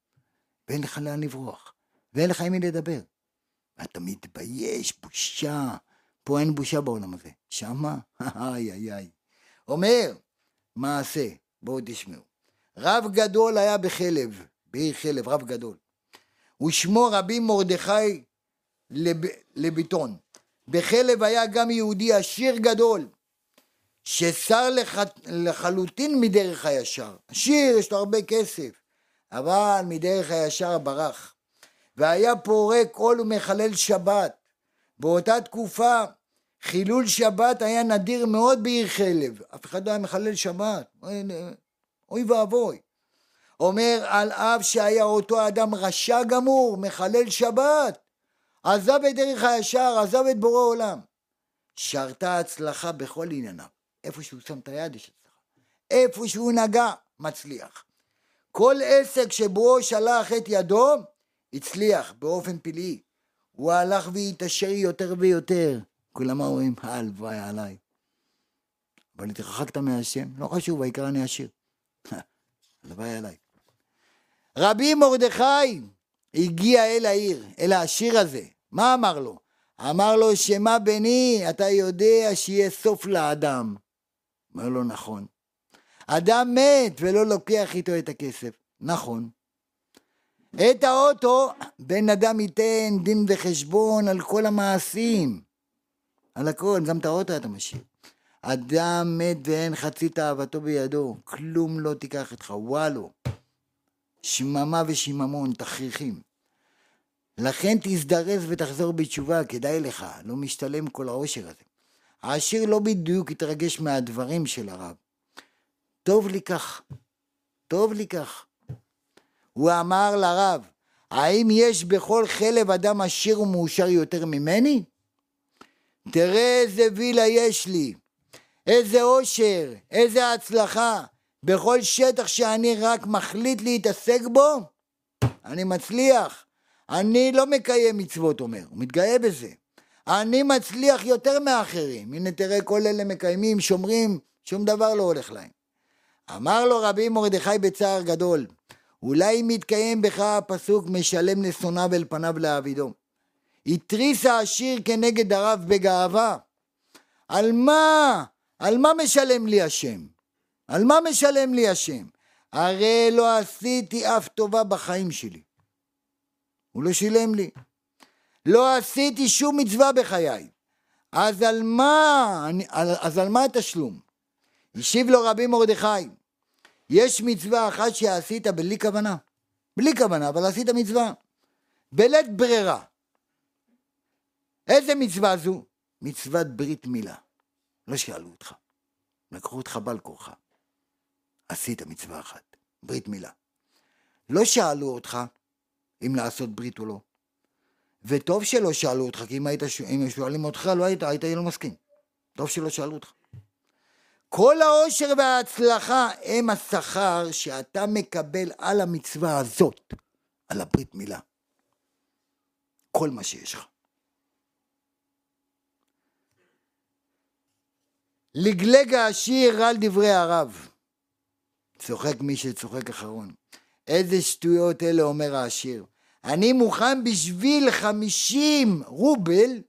ואין לך לאן לברוח, ואין לך עם מי לדבר. אתה מתבייש, בושה. פה אין בושה בעולם הזה. שמה? איי איי איי. אומר, מעשה, בואו תשמעו. רב גדול היה בחלב, בעיר חלב, רב גדול. ושמו רבי מרדכי לב, לביטון. בחלב היה גם יהודי עשיר גדול, שסר לח... לחלוטין מדרך הישר. עשיר, יש לו הרבה כסף, אבל מדרך הישר ברח. והיה פורק עול ומחלל שבת. באותה תקופה חילול שבת היה נדיר מאוד בעיר חלב. אף אחד לא היה מחלל שבת. אוי ואבוי. אומר על אף שהיה אותו אדם רשע גמור, מחלל שבת, עזב את דרך הישר, עזב את בורא עולם. שרתה הצלחה בכל ענייניו. איפה שהוא שם את היד יש הצלחה. איפה שהוא נגע, מצליח. כל עסק שבו שלח את ידו, הצליח באופן פלאי. הוא הלך והתעשר יותר ויותר. כולם אומרים, הלוואי עליי. אבל התרחקת מהשם, לא חשוב, העיקר אני עשיר. (laughs) הלוואי עליי. רבי מרדכי הגיע אל העיר, אל העשיר הזה. מה אמר לו? אמר לו, שמע בני, אתה יודע שיהיה סוף לאדם. אומר לו, נכון. אדם מת ולא לוקח איתו את הכסף. נכון. את האוטו, בן אדם ייתן דין וחשבון על כל המעשים. על הכל, גם את האוטו אתה משאיר. אדם מת ואין חצי תאוותו בידו, כלום לא תיקח איתך, וואלו. שממה ושיממון, תכריכים. לכן תזדרז ותחזור בתשובה, כדאי לך, לא משתלם כל העושר הזה. העשיר לא בדיוק התרגש מהדברים של הרב. טוב לי כך, טוב לי כך. הוא אמר לרב, האם יש בכל חלב אדם עשיר ומאושר יותר ממני? תראה איזה וילה יש לי, איזה עושר, איזה הצלחה. בכל שטח שאני רק מחליט להתעסק בו, אני מצליח. אני לא מקיים מצוות, אומר, הוא מתגאה בזה. אני מצליח יותר מאחרים. הנה תראה, כל אלה מקיימים, שומרים, שום דבר לא הולך להם. אמר לו רבי מרדכי בצער גדול, אולי אם יתקיים בך הפסוק משלם לשונאיו אל פניו לעבידו. התריס העשיר כנגד הרב בגאווה. על מה? על מה משלם לי השם? על מה משלם לי השם? הרי לא עשיתי אף טובה בחיים שלי. הוא לא שילם לי. לא עשיתי שום מצווה בחיי. אז על מה, אז על מה התשלום? השיב לו רבי מרדכי, יש מצווה אחת שעשית בלי כוונה. בלי כוונה, אבל עשית מצווה. בלית ברירה. איזה מצווה זו? מצוות ברית מילה. לא שאלו אותך. לקחו אותך בעל כורחה. עשית מצווה אחת, ברית מילה. לא שאלו אותך אם לעשות ברית או לא. וטוב שלא שאלו אותך, כי אם היית, אם שואלים אותך, לא היית, היית לא מסכים. טוב שלא שאלו אותך. כל העושר וההצלחה הם השכר שאתה מקבל על המצווה הזאת, על הברית מילה. כל מה שיש לך. לגלג העשיר על דברי הרב. צוחק מי שצוחק אחרון. איזה שטויות אלה אומר העשיר. אני מוכן בשביל חמישים רובל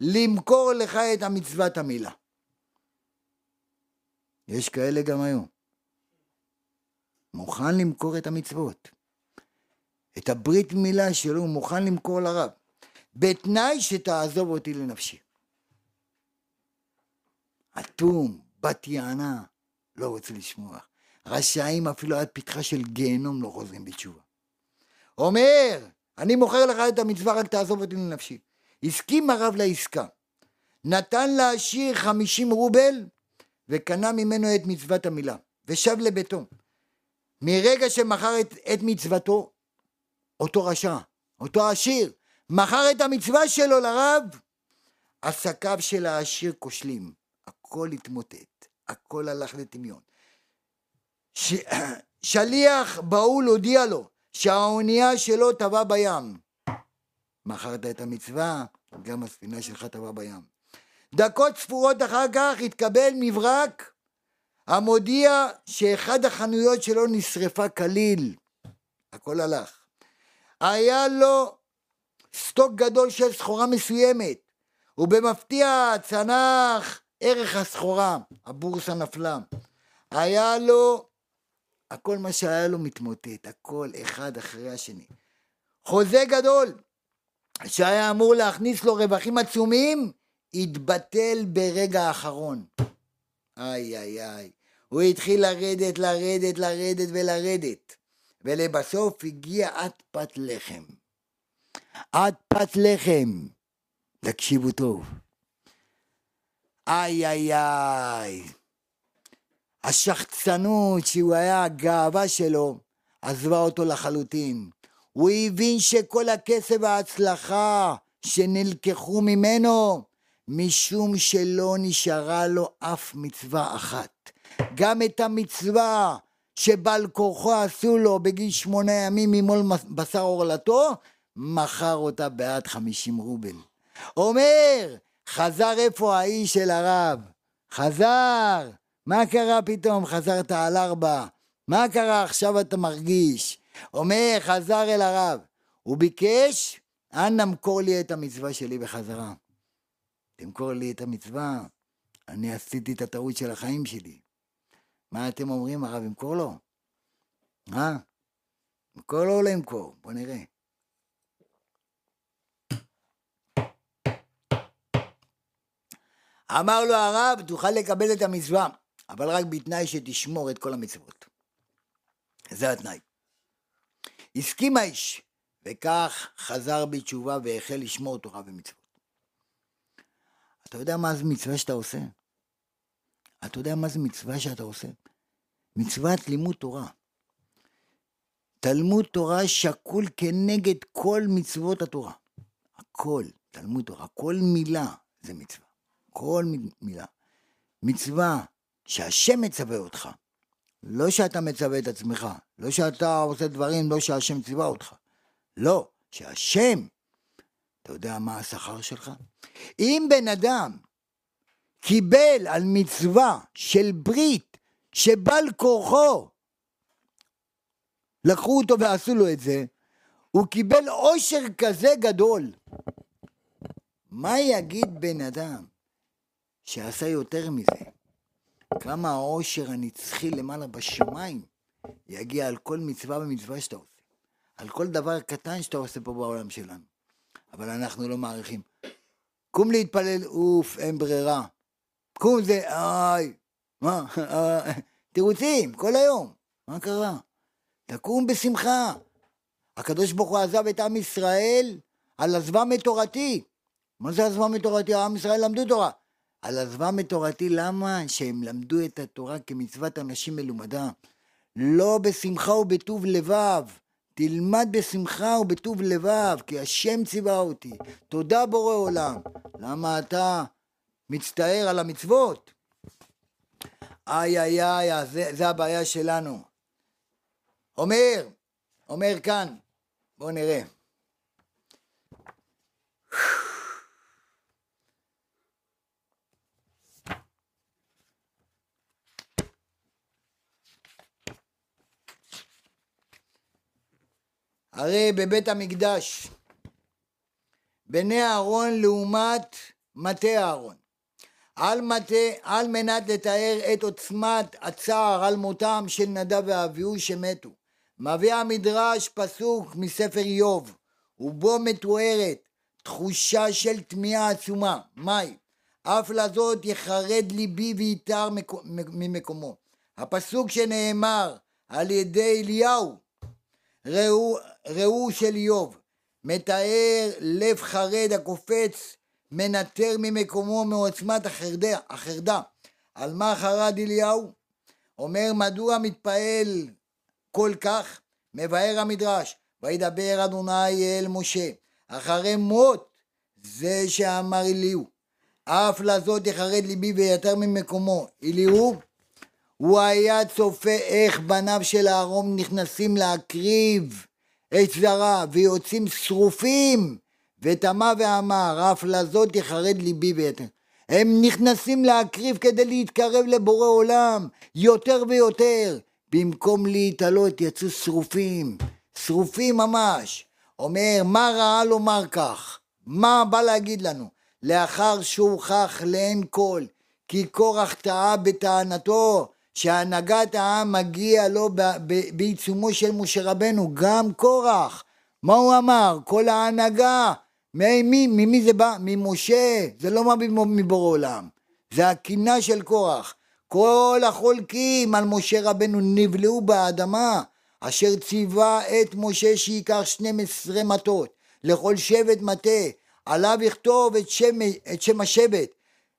למכור לך את המצוות המילה. יש כאלה גם היום. מוכן למכור את המצוות. את הברית מילה שלו מוכן למכור לרב. בתנאי שתעזוב אותי לנפשי. אטום, בת יענה, לא רוצה לשמוע. רשעים אפילו עד פתחה של גיהנום לא חוזרים בתשובה. אומר, אני מוכר לך את המצווה, רק תעזוב אותי לנפשי. הסכים הרב לעסקה. נתן לעשיר חמישים רובל, וקנה ממנו את מצוות המילה, ושב לביתו. מרגע שמכר את, את מצוותו, אותו רשע, אותו עשיר, מכר את המצווה שלו לרב, עסקיו של העשיר כושלים. הכל התמוטט, הכל הלך לטמיון. ש... שליח בהול הודיע לו שהאונייה שלו טבעה בים. מכרת את המצווה, גם הספינה שלך טבעה בים. דקות ספורות אחר כך התקבל מברק המודיע שאחד החנויות שלו נשרפה כליל. הכל הלך. היה לו סטוק גדול של סחורה מסוימת, ובמפתיע צנח ערך הסחורה, הבורסה נפלה. היה לו, הכל מה שהיה לו מתמוטט, הכל אחד אחרי השני. חוזה גדול, שהיה אמור להכניס לו רווחים עצומים, התבטל ברגע האחרון. איי איי איי. הוא התחיל לרדת, לרדת, לרדת ולרדת. ולבסוף הגיע עד פת לחם. עד פת לחם. תקשיבו טוב. איי איי איי. השחצנות שהוא היה הגאווה שלו, עזבה אותו לחלוטין. הוא הבין שכל הכסף וההצלחה שנלקחו ממנו, משום שלא נשארה לו אף מצווה אחת. גם את המצווה שבעל כורחו עשו לו בגיל שמונה ימים ממול בשר עורלתו, מכר אותה בעד חמישים רובל. אומר, חזר איפה האיש של הרב? חזר! מה קרה פתאום? חזרת על ארבע. מה קרה עכשיו אתה מרגיש? אומר, חזר אל הרב. הוא ביקש, אנא מכור לי את המצווה שלי בחזרה. תמכור לי את המצווה, אני עשיתי את הטעות של החיים שלי. מה אתם אומרים, הרב, ימכור לו? אה? ימכור לו או לא ימכור? בוא נראה. אמר לו הרב, תוכל לקבל את המצווה, אבל רק בתנאי שתשמור את כל המצוות. זה התנאי. הסכים האיש, וכך חזר בתשובה והחל לשמור תורה ומצוות. אתה יודע מה זה מצווה שאתה עושה? אתה יודע מה זה מצווה שאתה עושה? מצוות לימוד תורה. תלמוד תורה שקול כנגד כל מצוות התורה. הכל, תלמוד תורה, כל מילה זה מצווה. כל מילה. מצווה שהשם מצווה אותך, לא שאתה מצווה את עצמך, לא שאתה עושה דברים לא שהשם ציווה אותך. לא, שהשם, אתה יודע מה השכר שלך? אם בן אדם קיבל על מצווה של ברית שבעל כורחו לקחו אותו ועשו לו את זה, הוא קיבל עושר כזה גדול. מה יגיד בן אדם שעשה יותר מזה? כמה העושר הנצחי למעלה בשמיים יגיע על כל מצווה ומצווה שאתה עושה, על כל דבר קטן שאתה עושה פה בעולם שלנו. אבל אנחנו לא מעריכים. קום להתפלל, אוף, אין ברירה. קום זה, איי, מה, תירוצים, כל היום. מה קרה? תקום בשמחה. הקדוש ברוך הוא עזב את עם ישראל על עזבם את תורתי. מה זה עזבם את תורתי? עם ישראל למדו תורה. על עזבם את תורתי, למה? שהם למדו את התורה כמצוות אנשים מלומדה. לא בשמחה ובטוב לבב. תלמד בשמחה ובטוב לבב, כי השם ציווה אותי. תודה בורא עולם. למה אתה מצטער על המצוות? איי איי איי, זה, זה הבעיה שלנו. אומר, אומר כאן, בואו נראה. הרי בבית המקדש, בני אהרון לעומת מטה אהרון. על מטה, על מנת לתאר את עוצמת הצער על מותם של נדב ואביהו שמתו. מביא המדרש פסוק מספר איוב, ובו מתוארת תחושה של תמיהה עצומה. מהי? אף לזאת יחרד ליבי ויתר ממקומו. הפסוק שנאמר על ידי אליהו ראו, ראו של איוב, מתאר לב חרד הקופץ, מנטר ממקומו מעוצמת החרדה, החרדה. על מה חרד אליהו? אומר מדוע מתפעל כל כך? מבאר המדרש, וידבר אדוני אל משה, אחרי מות זה שאמר אליהו, אף לזאת יחרד ליבי ויתר ממקומו. אליהו הוא היה צופה איך בניו של אהרון נכנסים להקריב את זרע ויוצאים שרופים ותמה ואמר אף לזאת יחרד ליבי ויתר הם נכנסים להקריב כדי להתקרב לבורא עולם יותר ויותר. במקום להתעלות יצאו שרופים שרופים ממש. אומר מה ראה לומר כך? מה בא להגיד לנו? לאחר שהוכח לעין כל כי קורח טעה בטענתו שהנהגת העם מגיע לו בעיצומו של משה רבנו, גם קורח, מה הוא אמר? כל ההנהגה. ממי, ממי זה בא? ממשה. זה לא בא מבורא עולם. זה הקינה של קורח. כל החולקים על משה רבנו נבלעו באדמה, אשר ציווה את משה שייקח 12 מטות, לכל שבט מטה, עליו יכתוב את שם, את שם השבט,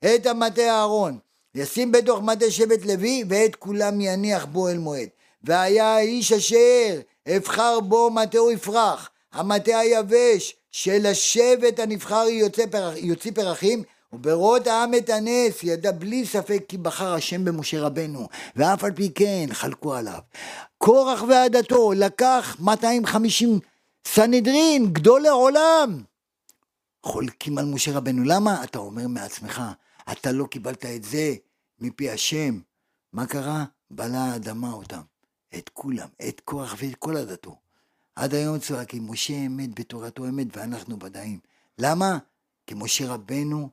את המטה הארון, ישים בתוך מטה שבט לוי, ואת כולם יניח בו אל מועד. והיה האיש אשר אבחר בו מטהו יפרח, המטה היבש של השבט הנבחר יוצא, פרח, יוציא פרחים, וברות העם את הנס ידע בלי ספק כי בחר השם במשה רבנו, ואף על פי כן חלקו עליו. קורח ועדתו לקח 250 סנהדרין, גדולי עולם. חולקים על משה רבנו. למה? אתה אומר מעצמך, אתה לא קיבלת את זה מפי השם. מה קרה? בלה האדמה אותם. את כולם, את קורח ואת כל עדתו. עד היום צועקים, משה אמת בתורתו אמת ואנחנו ודאים. למה? כי משה רבנו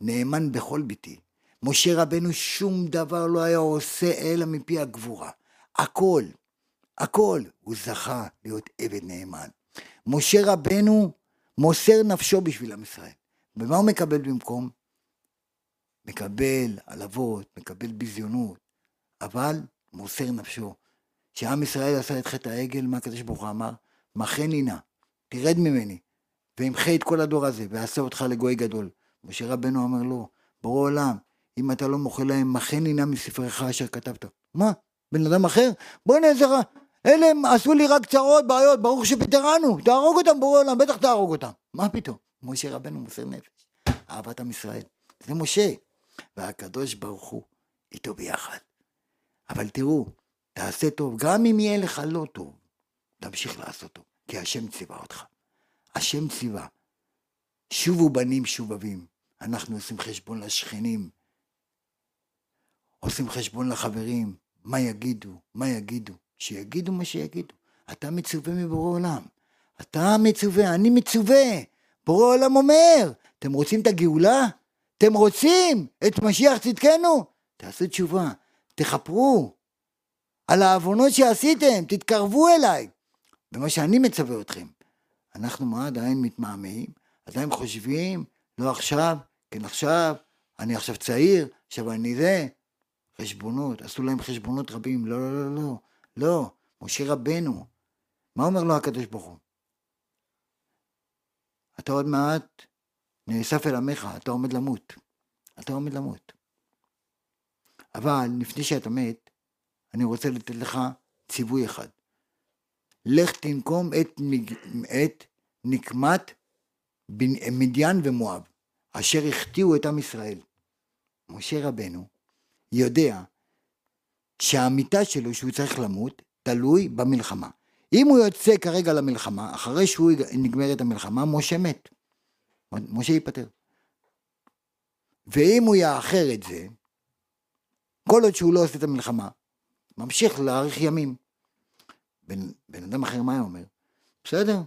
נאמן בכל ביתי. משה רבנו שום דבר לא היה עושה אלא מפי הגבורה. הכל, הכל, הוא זכה להיות עבד נאמן. משה רבנו מוסר נפשו בשביל עם ישראל. ומה הוא מקבל במקום? מקבל עלבות, מקבל ביזיונות, אבל מוסר נפשו. כשעם ישראל עשה את חטא העגל, מה הקדוש ברוך הוא אמר? מחני נא, תרד ממני, ואמחה את כל הדור הזה, ואעשה אותך לגוי גדול. משה רבנו אמר לו, בורא עולם, אם אתה לא מוכר להם, מחני נא מספרך אשר כתבת. מה? בן אדם אחר? בוא נעזר, אלה הם עשו לי רק צרות, בעיות, ברוך שפיטרנו, תהרוג אותם בורא עולם, בטח תהרוג אותם. מה פתאום? משה רבנו מוסר נפש, אהבת עם ישראל. זה משה, והקדוש ברוך הוא איתו ביחד. אבל תראו, תעשה טוב, גם אם יהיה לך לא טוב, תמשיך לעשות טוב, כי השם ציווה אותך. השם ציווה. שובו בנים שובבים. אנחנו עושים חשבון לשכנים, עושים חשבון לחברים, מה יגידו, מה יגידו. שיגידו מה שיגידו. אתה מצווה מבורא עולם. אתה מצווה, אני מצווה. בורא עולם אומר, אתם רוצים את הגאולה? אתם רוצים את משיח צדקנו? תעשו תשובה, תכפרו על העוונות שעשיתם, תתקרבו אליי. ומה שאני מצווה אתכם. אנחנו מה עדיין מתמהמהים, עדיין חושבים, לא עכשיו, כן עכשיו, אני עכשיו צעיר, עכשיו אני זה. חשבונות, עשו להם חשבונות רבים, לא, לא, לא, לא. לא, משה רבנו. מה אומר לו הקדוש ברוך הוא? אתה עוד מעט נאסף אל עמך, אתה עומד למות. אתה עומד למות. אבל לפני שאתה מת, אני רוצה לתת לך ציווי אחד. לך תנקום את. את נקמת מדיין ומואב, אשר החטיאו את עם ישראל. משה רבנו יודע שהמיטה שלו, שהוא צריך למות, תלוי במלחמה. אם הוא יוצא כרגע למלחמה, אחרי שהוא נגמרת המלחמה, משה מת. משה ייפטר. ואם הוא יאחר את זה, כל עוד שהוא לא עושה את המלחמה, ממשיך להאריך ימים. בן, בן אדם אחר מה הוא אומר? בסדר,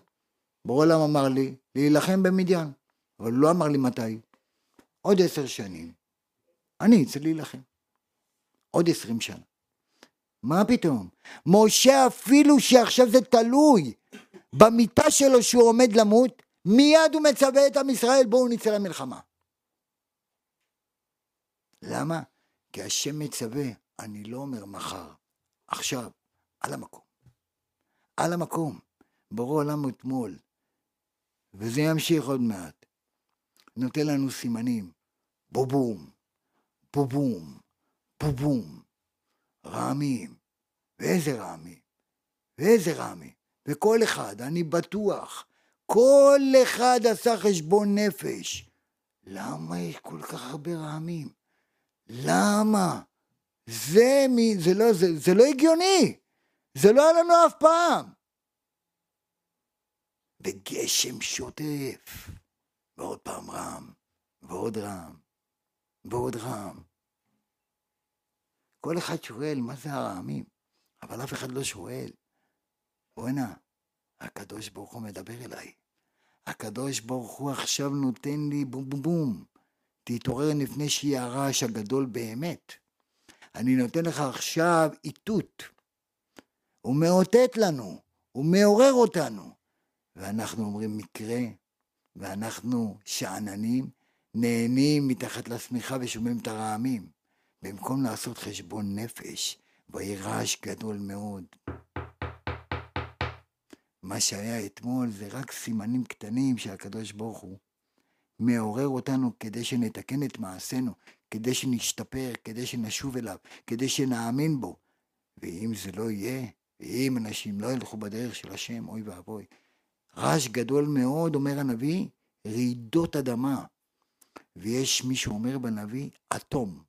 בורא עולם אמר לי להילחם במדיין, אבל הוא לא אמר לי מתי. עוד עשר שנים, אני אצא להילחם. עוד עשרים שנה. מה פתאום? משה אפילו שעכשיו זה תלוי במיטה שלו שהוא עומד למות, מיד הוא מצווה את עם ישראל בואו נצא למלחמה. למה? כי השם מצווה, אני לא אומר מחר, עכשיו, על המקום. על המקום. ברור עולם אתמול, וזה ימשיך עוד מעט. נותן לנו סימנים, בובום, בובום, בובום. רעמים, ואיזה רעמים, ואיזה רעמים, וכל אחד, אני בטוח, כל אחד עשה חשבון נפש. למה יש כל כך הרבה רעמים? למה? זה, מי, זה, לא, זה, זה לא הגיוני, זה לא היה לנו אף פעם. וגשם שוטף, ועוד פעם רם, ועוד רם, ועוד רם. כל אחד שואל מה זה הרעמים, אבל אף אחד לא שואל. בואנה, הקדוש ברוך הוא מדבר אליי. הקדוש ברוך הוא עכשיו נותן לי בום בום בום. תתעורר לפני שיהיה הרעש הגדול באמת. אני נותן לך עכשיו איתות. הוא מאותת לנו, הוא מעורר אותנו. ואנחנו אומרים מקרה, ואנחנו שאננים, נהנים מתחת לשמיכה ושומעים את הרעמים. במקום לעשות חשבון נפש, ויהי רעש גדול מאוד. מה שהיה אתמול זה רק סימנים קטנים שהקדוש ברוך הוא מעורר אותנו כדי שנתקן את מעשינו, כדי שנשתפר, כדי שנשוב אליו, כדי שנאמין בו. ואם זה לא יהיה, ואם אנשים לא ילכו בדרך של השם, אוי ואבוי. רעש גדול מאוד, אומר הנביא, רעידות אדמה. ויש מי שאומר בנביא, אטום.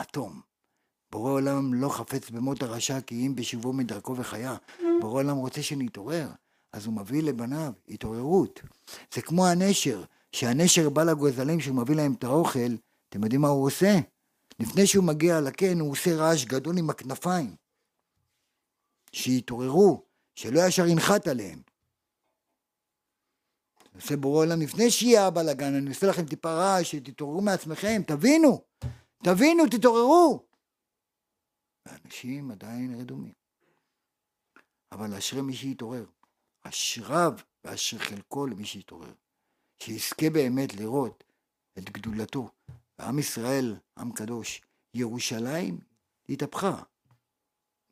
אטום. בורא עולם לא חפץ במות הרשע כי אם בשובו מדרכו וחיה. בורא עולם רוצה שנתעורר, אז הוא מביא לבניו התעוררות. זה כמו הנשר, שהנשר בא לגוזלים שהוא מביא להם את האוכל, אתם יודעים מה הוא עושה? לפני שהוא מגיע לקן הוא עושה רעש גדול עם הכנפיים. שיתעוררו, שלא ישר ינחת עליהם. עושה בורא עולם לפני שיהיה הבלאגן, אני עושה לכם טיפה רעש, שתתעוררו מעצמכם, תבינו, תבינו, תתעוררו. ואנשים עדיין רדומים. אבל אשרי מי שיתעורר. אשריו ואשר חלקו למי שיתעורר. שיזכה באמת לראות את גדולתו. ועם ישראל, עם קדוש, ירושלים התהפכה.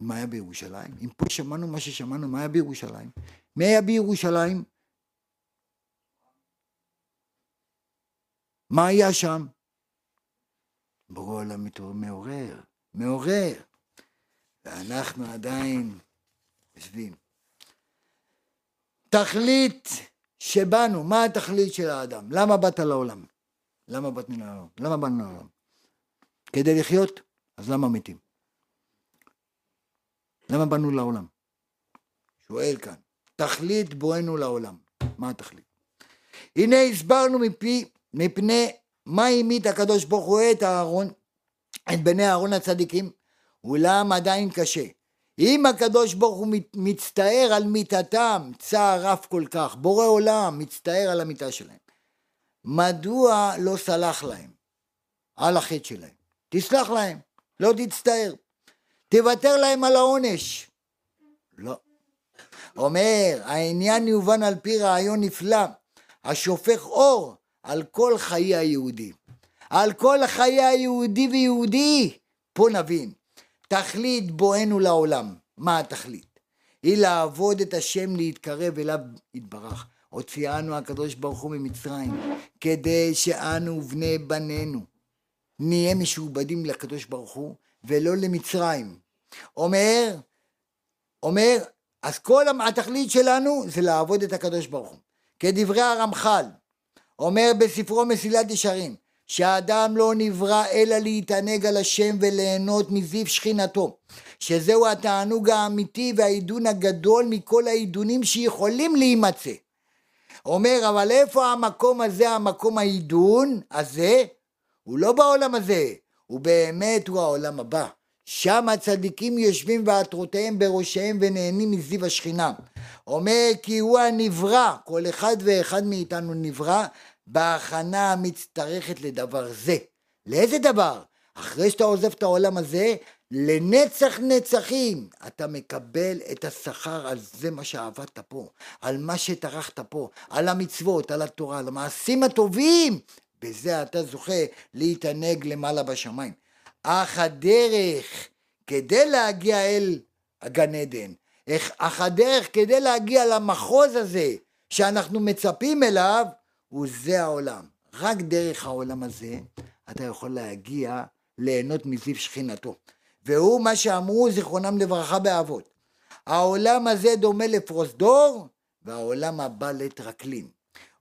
מה היה בירושלים? אם פה שמענו מה ששמענו, מה היה בירושלים? מי היה בירושלים? מה היה שם? ברור עולם מעורר, מעורר. ואנחנו עדיין יושבים. תכלית שבאנו, מה התכלית של האדם? למה באת לעולם? למה באנו לעולם? למה באנו לעולם? כדי לחיות? אז למה מתים? למה באנו לעולם? שואל כאן, תכלית בואנו לעולם. מה התכלית? הנה הסברנו מפי, מפני מה המית הקדוש ברוך הוא את אהרון, את בני אהרון הצדיקים, אולם עדיין קשה. אם הקדוש ברוך הוא מצטער על מיתתם, צער רב כל כך, בורא עולם מצטער על המיתה שלהם, מדוע לא סלח להם על החטא שלהם? תסלח להם, לא תצטער. תוותר להם על העונש. לא. אומר, העניין יובן על פי רעיון נפלא, השופך אור על כל חיי היהודי. על כל חיי היהודי ויהודי. פה נבין. תכלית בואנו לעולם. מה התכלית? היא לעבוד את השם להתקרב אליו יתברך. הוציאנו הקדוש ברוך הוא ממצרים, כדי שאנו ובני בנינו נהיה משועבדים לקדוש ברוך הוא, ולא למצרים. אומר, אומר, אז כל התכלית שלנו זה לעבוד את הקדוש ברוך הוא. כדברי הרמח"ל, אומר בספרו מסילת ישרים, שהאדם לא נברא אלא להתענג על השם וליהנות מזיו שכינתו, שזהו התענוג האמיתי והעידון הגדול מכל העידונים שיכולים להימצא. אומר, אבל איפה המקום הזה, המקום העידון הזה? הוא לא בעולם הזה, הוא באמת הוא העולם הבא. שם הצדיקים יושבים ועטרותיהם בראשיהם ונהנים מזיו השכינה. אומר כי הוא הנברא, כל אחד ואחד מאיתנו נברא בהכנה המצטרכת לדבר זה. לאיזה דבר? אחרי שאתה עוזב את העולם הזה, לנצח נצחים אתה מקבל את השכר על זה מה שעבדת פה, על מה שטרחת פה, על המצוות, על התורה, על המעשים הטובים. בזה אתה זוכה להתענג למעלה בשמיים. אך הדרך כדי להגיע אל הגן עדן, אך הדרך כדי להגיע למחוז הזה שאנחנו מצפים אליו, הוא זה העולם. רק דרך העולם הזה אתה יכול להגיע ליהנות מזיו שכינתו. והוא מה שאמרו זיכרונם לברכה באבות. העולם הזה דומה לפרוזדור והעולם הבא לטרקלין.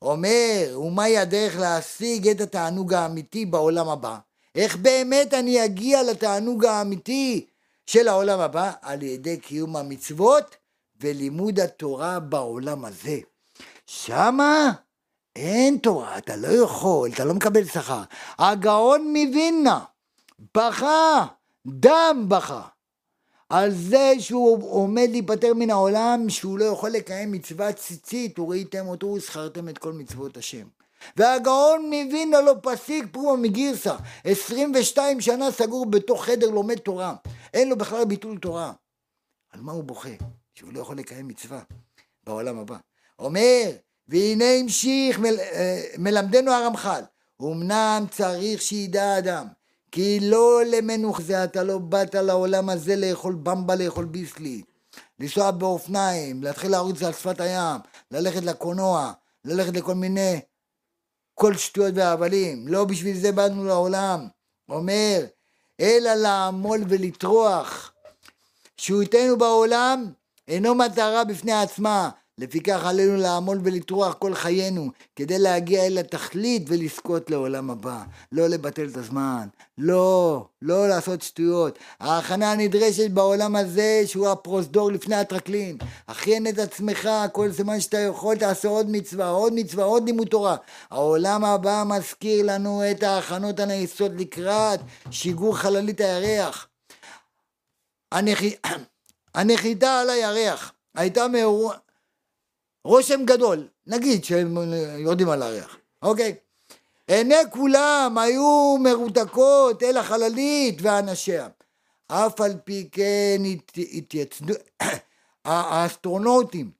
אומר, ומהי הדרך להשיג את התענוג האמיתי בעולם הבא? איך באמת אני אגיע לתענוג האמיתי של העולם הבא? על ידי קיום המצוות ולימוד התורה בעולם הזה. שמה אין תורה, אתה לא יכול, אתה לא מקבל שכר. הגאון מווילנה בכה, דם בכה, על זה שהוא עומד להיפטר מן העולם, שהוא לא יכול לקיים מצוות ציצית, וראיתם אותו וזכרתם את כל מצוות השם. והגאון מווילנה לא פסיק פרומה מגירסה, 22 שנה סגור בתוך חדר לומד תורה, אין לו בכלל ביטול תורה. על מה הוא בוכה? שהוא לא יכול לקיים מצווה בעולם הבא. אומר, והנה המשיך מל, אה, מלמדנו הרמח"ל, אמנם צריך שידע אדם, כי לא למנוח זה אתה לא באת לעולם הזה לאכול במבה, לאכול ביסלי, לנסוע באופניים, להתחיל להרוץ על שפת הים, ללכת לקולנוע, ללכת לכל מיני, כל שטויות והבלים, לא בשביל זה באנו לעולם. אומר, אלא לעמול ולטרוח. שהותנו בעולם אינו מטרה בפני עצמה, לפיכך עלינו לעמול ולטרוח כל חיינו, כדי להגיע אל התכלית ולזכות לעולם הבא. לא לבטל את הזמן, לא, לא לעשות שטויות. ההכנה הנדרשת בעולם הזה, שהוא הפרוזדור לפני הטרקלין. הכין את עצמך, כל זמן שאתה יכול, תעשה עוד מצווה, עוד מצווה, עוד לימוד תורה. העולם הבא מזכיר לנו את ההכנות הנעשות לקראת שיגור חללית הירח. הנחיתה על הירח הייתה מאור... רושם גדול, נגיד שהם יורדים על הירח, אוקיי? עיני כולם היו מרותקות אל החללית ואנשיה. אף על פי כן התייצדו, (coughs) האסטרונאוטים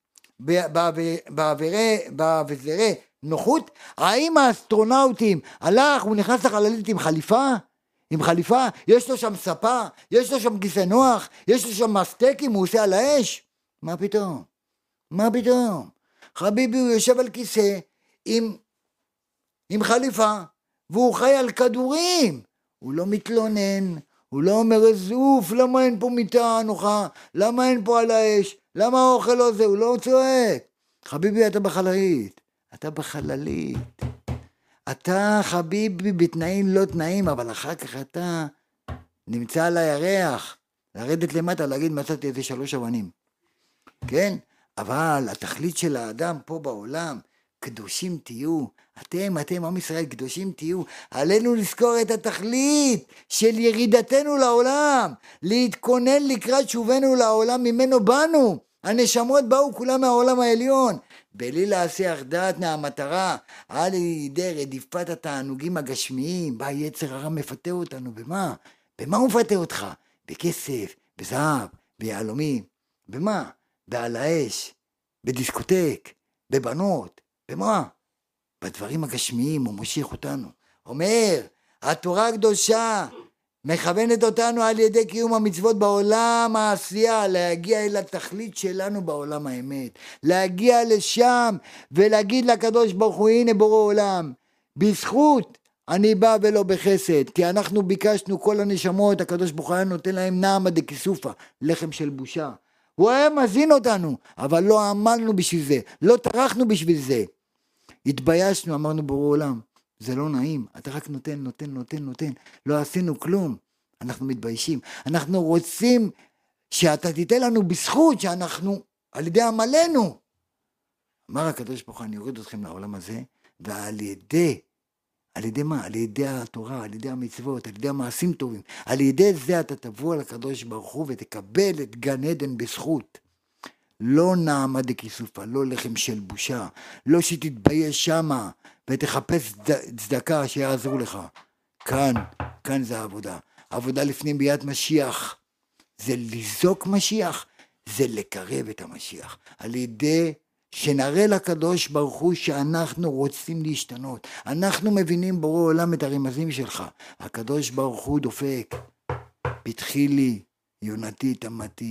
באביזרי נוחות, האם האסטרונאוטים הלך, הוא נכנס לחללית עם חליפה? עם חליפה? יש לו שם ספה? יש לו שם כיסא נוח? יש לו שם מסטקים? הוא עושה על האש? מה פתאום? מה פתאום? חביבי הוא יושב על כיסא עם, עם חליפה, והוא חי על כדורים. הוא לא מתלונן, הוא לא אומר איזה אוף, למה אין פה מיטה נוחה? למה אין פה על האש? למה האוכל לא זה? הוא לא צועק. חביבי, אתה בחללית. אתה בחללית. אתה, חביבי, בתנאים לא תנאים, אבל אחר כך אתה נמצא על הירח. לרדת למטה, להגיד מצאתי איזה שלוש אבנים. כן? אבל התכלית של האדם פה בעולם, קדושים תהיו. אתם, אתם, עם ישראל, קדושים תהיו. עלינו לזכור את התכלית של ירידתנו לעולם, להתכונן לקראת שובנו לעולם ממנו באנו. הנשמות באו כולם מהעולם העליון. בלי להסיח דעת מהמטרה, על ידי רדיפת התענוגים הגשמיים, בא יצר הרע מפתה אותנו, במה? במה הוא מפתה אותך? בכסף, בזהב, ביהלומים. במה? ועל האש, בדיסקוטק, בבנות, במה? בדברים הגשמיים הוא מושך אותנו. אומר, התורה הקדושה מכוונת אותנו על ידי קיום המצוות בעולם העשייה, להגיע אל התכלית שלנו בעולם האמת. להגיע לשם ולהגיד לקדוש ברוך הוא, הנה בורא עולם, בזכות אני בא ולא בחסד, כי אנחנו ביקשנו כל הנשמות, הקדוש ברוך הוא היה נותן להם נעמה דקיסופה, לחם של בושה. הוא היה מזין אותנו, אבל לא עמלנו בשביל זה, לא טרחנו בשביל זה. התביישנו, אמרנו ברור עולם, זה לא נעים, אתה רק נותן, נותן, נותן, נותן, לא עשינו כלום, אנחנו מתביישים. אנחנו רוצים שאתה תיתן לנו בזכות שאנחנו, על ידי עמלנו. אמר הקדוש ברוך הוא, אני אוריד אתכם לעולם הזה, ועל ידי על ידי מה? על ידי התורה, על ידי המצוות, על ידי המעשים טובים. על ידי זה אתה תבוא על הקדוש ברוך הוא ותקבל את גן עדן בזכות. לא נעמה דכיסופה, לא לחם של בושה, לא שתתבייש שמה ותחפש צדקה שיעזרו לך. כאן, כאן זה העבודה. עבודה לפני ביאת משיח. זה לזעוק משיח, זה לקרב את המשיח. על ידי שנראה לקדוש ברוך הוא שאנחנו רוצים להשתנות. אנחנו מבינים בורא עולם את הרמזים שלך. הקדוש ברוך הוא דופק. פתחי לי, יונתי תמתי.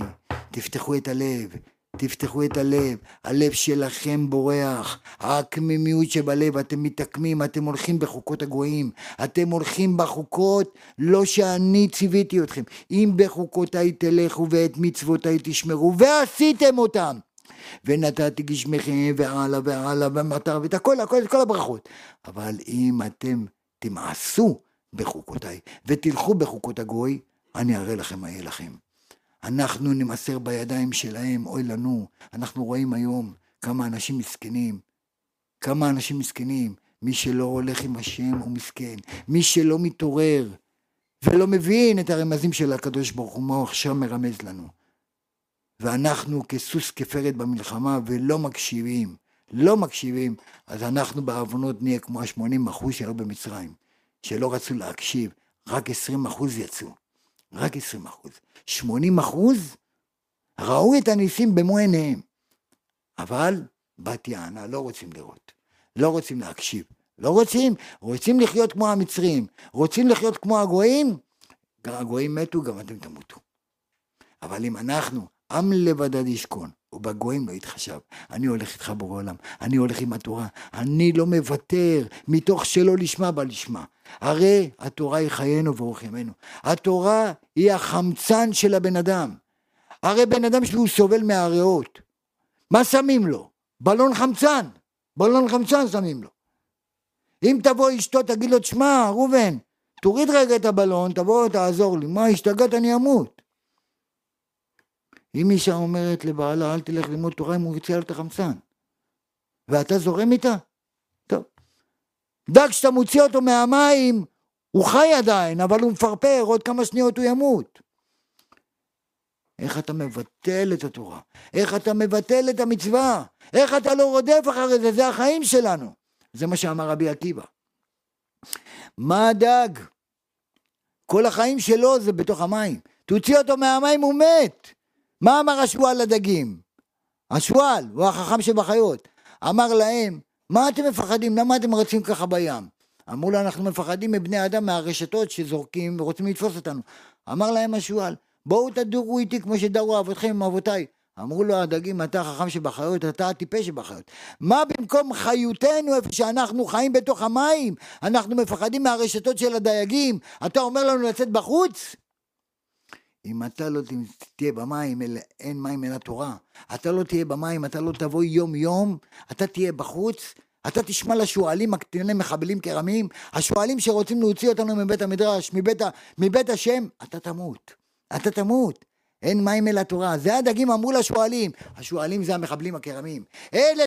תפתחו את הלב, תפתחו את הלב, הלב שלכם בורח, הקמימיות שבלב, אתם מתעקמים, אתם הולכים בחוקות הגויים, אתם הולכים בחוקות לא שאני ציוויתי אתכם, אם בחוקותיי תלכו ואת מצוותיי תשמרו, ועשיתם אותם. ונתתי גשמכם והלאה והלאה ומטר ואת הכל, הכל, את כל הברכות. אבל אם אתם תמעשו בחוקותיי ותלכו בחוקות הגוי, אני אראה לכם מה יהיה לכם. אנחנו נמסר בידיים שלהם, אוי לנו. אנחנו רואים היום כמה אנשים מסכנים. כמה אנשים מסכנים. מי שלא הולך עם השם הוא מסכן. מי שלא מתעורר ולא מבין את הרמזים של הקדוש ברוך הוא, מה עכשיו מרמז לנו. ואנחנו כסוס כפרד במלחמה ולא מקשיבים, לא מקשיבים, אז אנחנו בעוונות נהיה כמו ה-80 אחוז שהיו במצרים, שלא רצו להקשיב, רק 20 אחוז יצאו, רק 20 אחוז. 80 אחוז ראו את הניסים במו עיניהם, אבל בת יענה, לא רוצים לראות, לא רוצים להקשיב, לא רוצים, רוצים לחיות כמו המצרים, רוצים לחיות כמו הגויים, הגויים מתו, גם אתם תמותו. אבל אם אנחנו, עם לבדד ישכון, ובגויים לא יתחשב. אני הולך איתך בורא עולם, אני הולך עם התורה, אני לא מוותר, מתוך שלא לשמה בא לשמה. הרי התורה היא חיינו ואורך ימינו. התורה היא החמצן של הבן אדם. הרי בן אדם שהוא סובל מהריאות, מה שמים לו? בלון חמצן, בלון חמצן שמים לו. אם תבוא אשתו תגיד לו, תשמע ראובן, תוריד רגע את הבלון, תבוא תעזור לי, מה השתגעת אני אמות. אם אישה אומרת לבעלה אל תלך ללמוד תורה אם הוא יוצא על החמצן ואתה זורם איתה? טוב. דג שאתה מוציא אותו מהמים הוא חי עדיין אבל הוא מפרפר עוד כמה שניות הוא ימות איך אתה מבטל את התורה? איך אתה מבטל את המצווה? איך אתה לא רודף אחרי זה? זה החיים שלנו. זה מה שאמר רבי עקיבא. מה הדג? כל החיים שלו זה בתוך המים. תוציא אותו מהמים הוא מת. מה אמר השועל לדגים? השועל, הוא החכם שבחיות, אמר להם, מה אתם מפחדים? למה אתם רצים ככה בים? אמרו לו, אנחנו מפחדים מבני אדם מהרשתות שזורקים ורוצים לתפוס אותנו. אמר להם השועל, בואו תדורו איתי כמו שדרו אבותיכם עם אבותיי. אמרו לו הדגים, אתה החכם שבחיות, אתה הטיפש שבחיות. מה במקום חיותנו, איפה שאנחנו חיים בתוך המים, אנחנו מפחדים מהרשתות של הדייגים, אתה אומר לנו לצאת בחוץ? אם אתה לא תהיה במים, אין מים אלא תורה. אתה לא תהיה במים, אתה לא תבוא יום יום, אתה תהיה בחוץ, אתה תשמע לשועלים הקטיני מחבלים כרמים, השועלים שרוצים להוציא אותנו מבית המדרש, מבית, מבית השם, אתה תמות. אתה תמות. אין מים אלא תורה. זה הדגים אמרו לשועלים. השועלים זה המחבלים הכרמים. אלה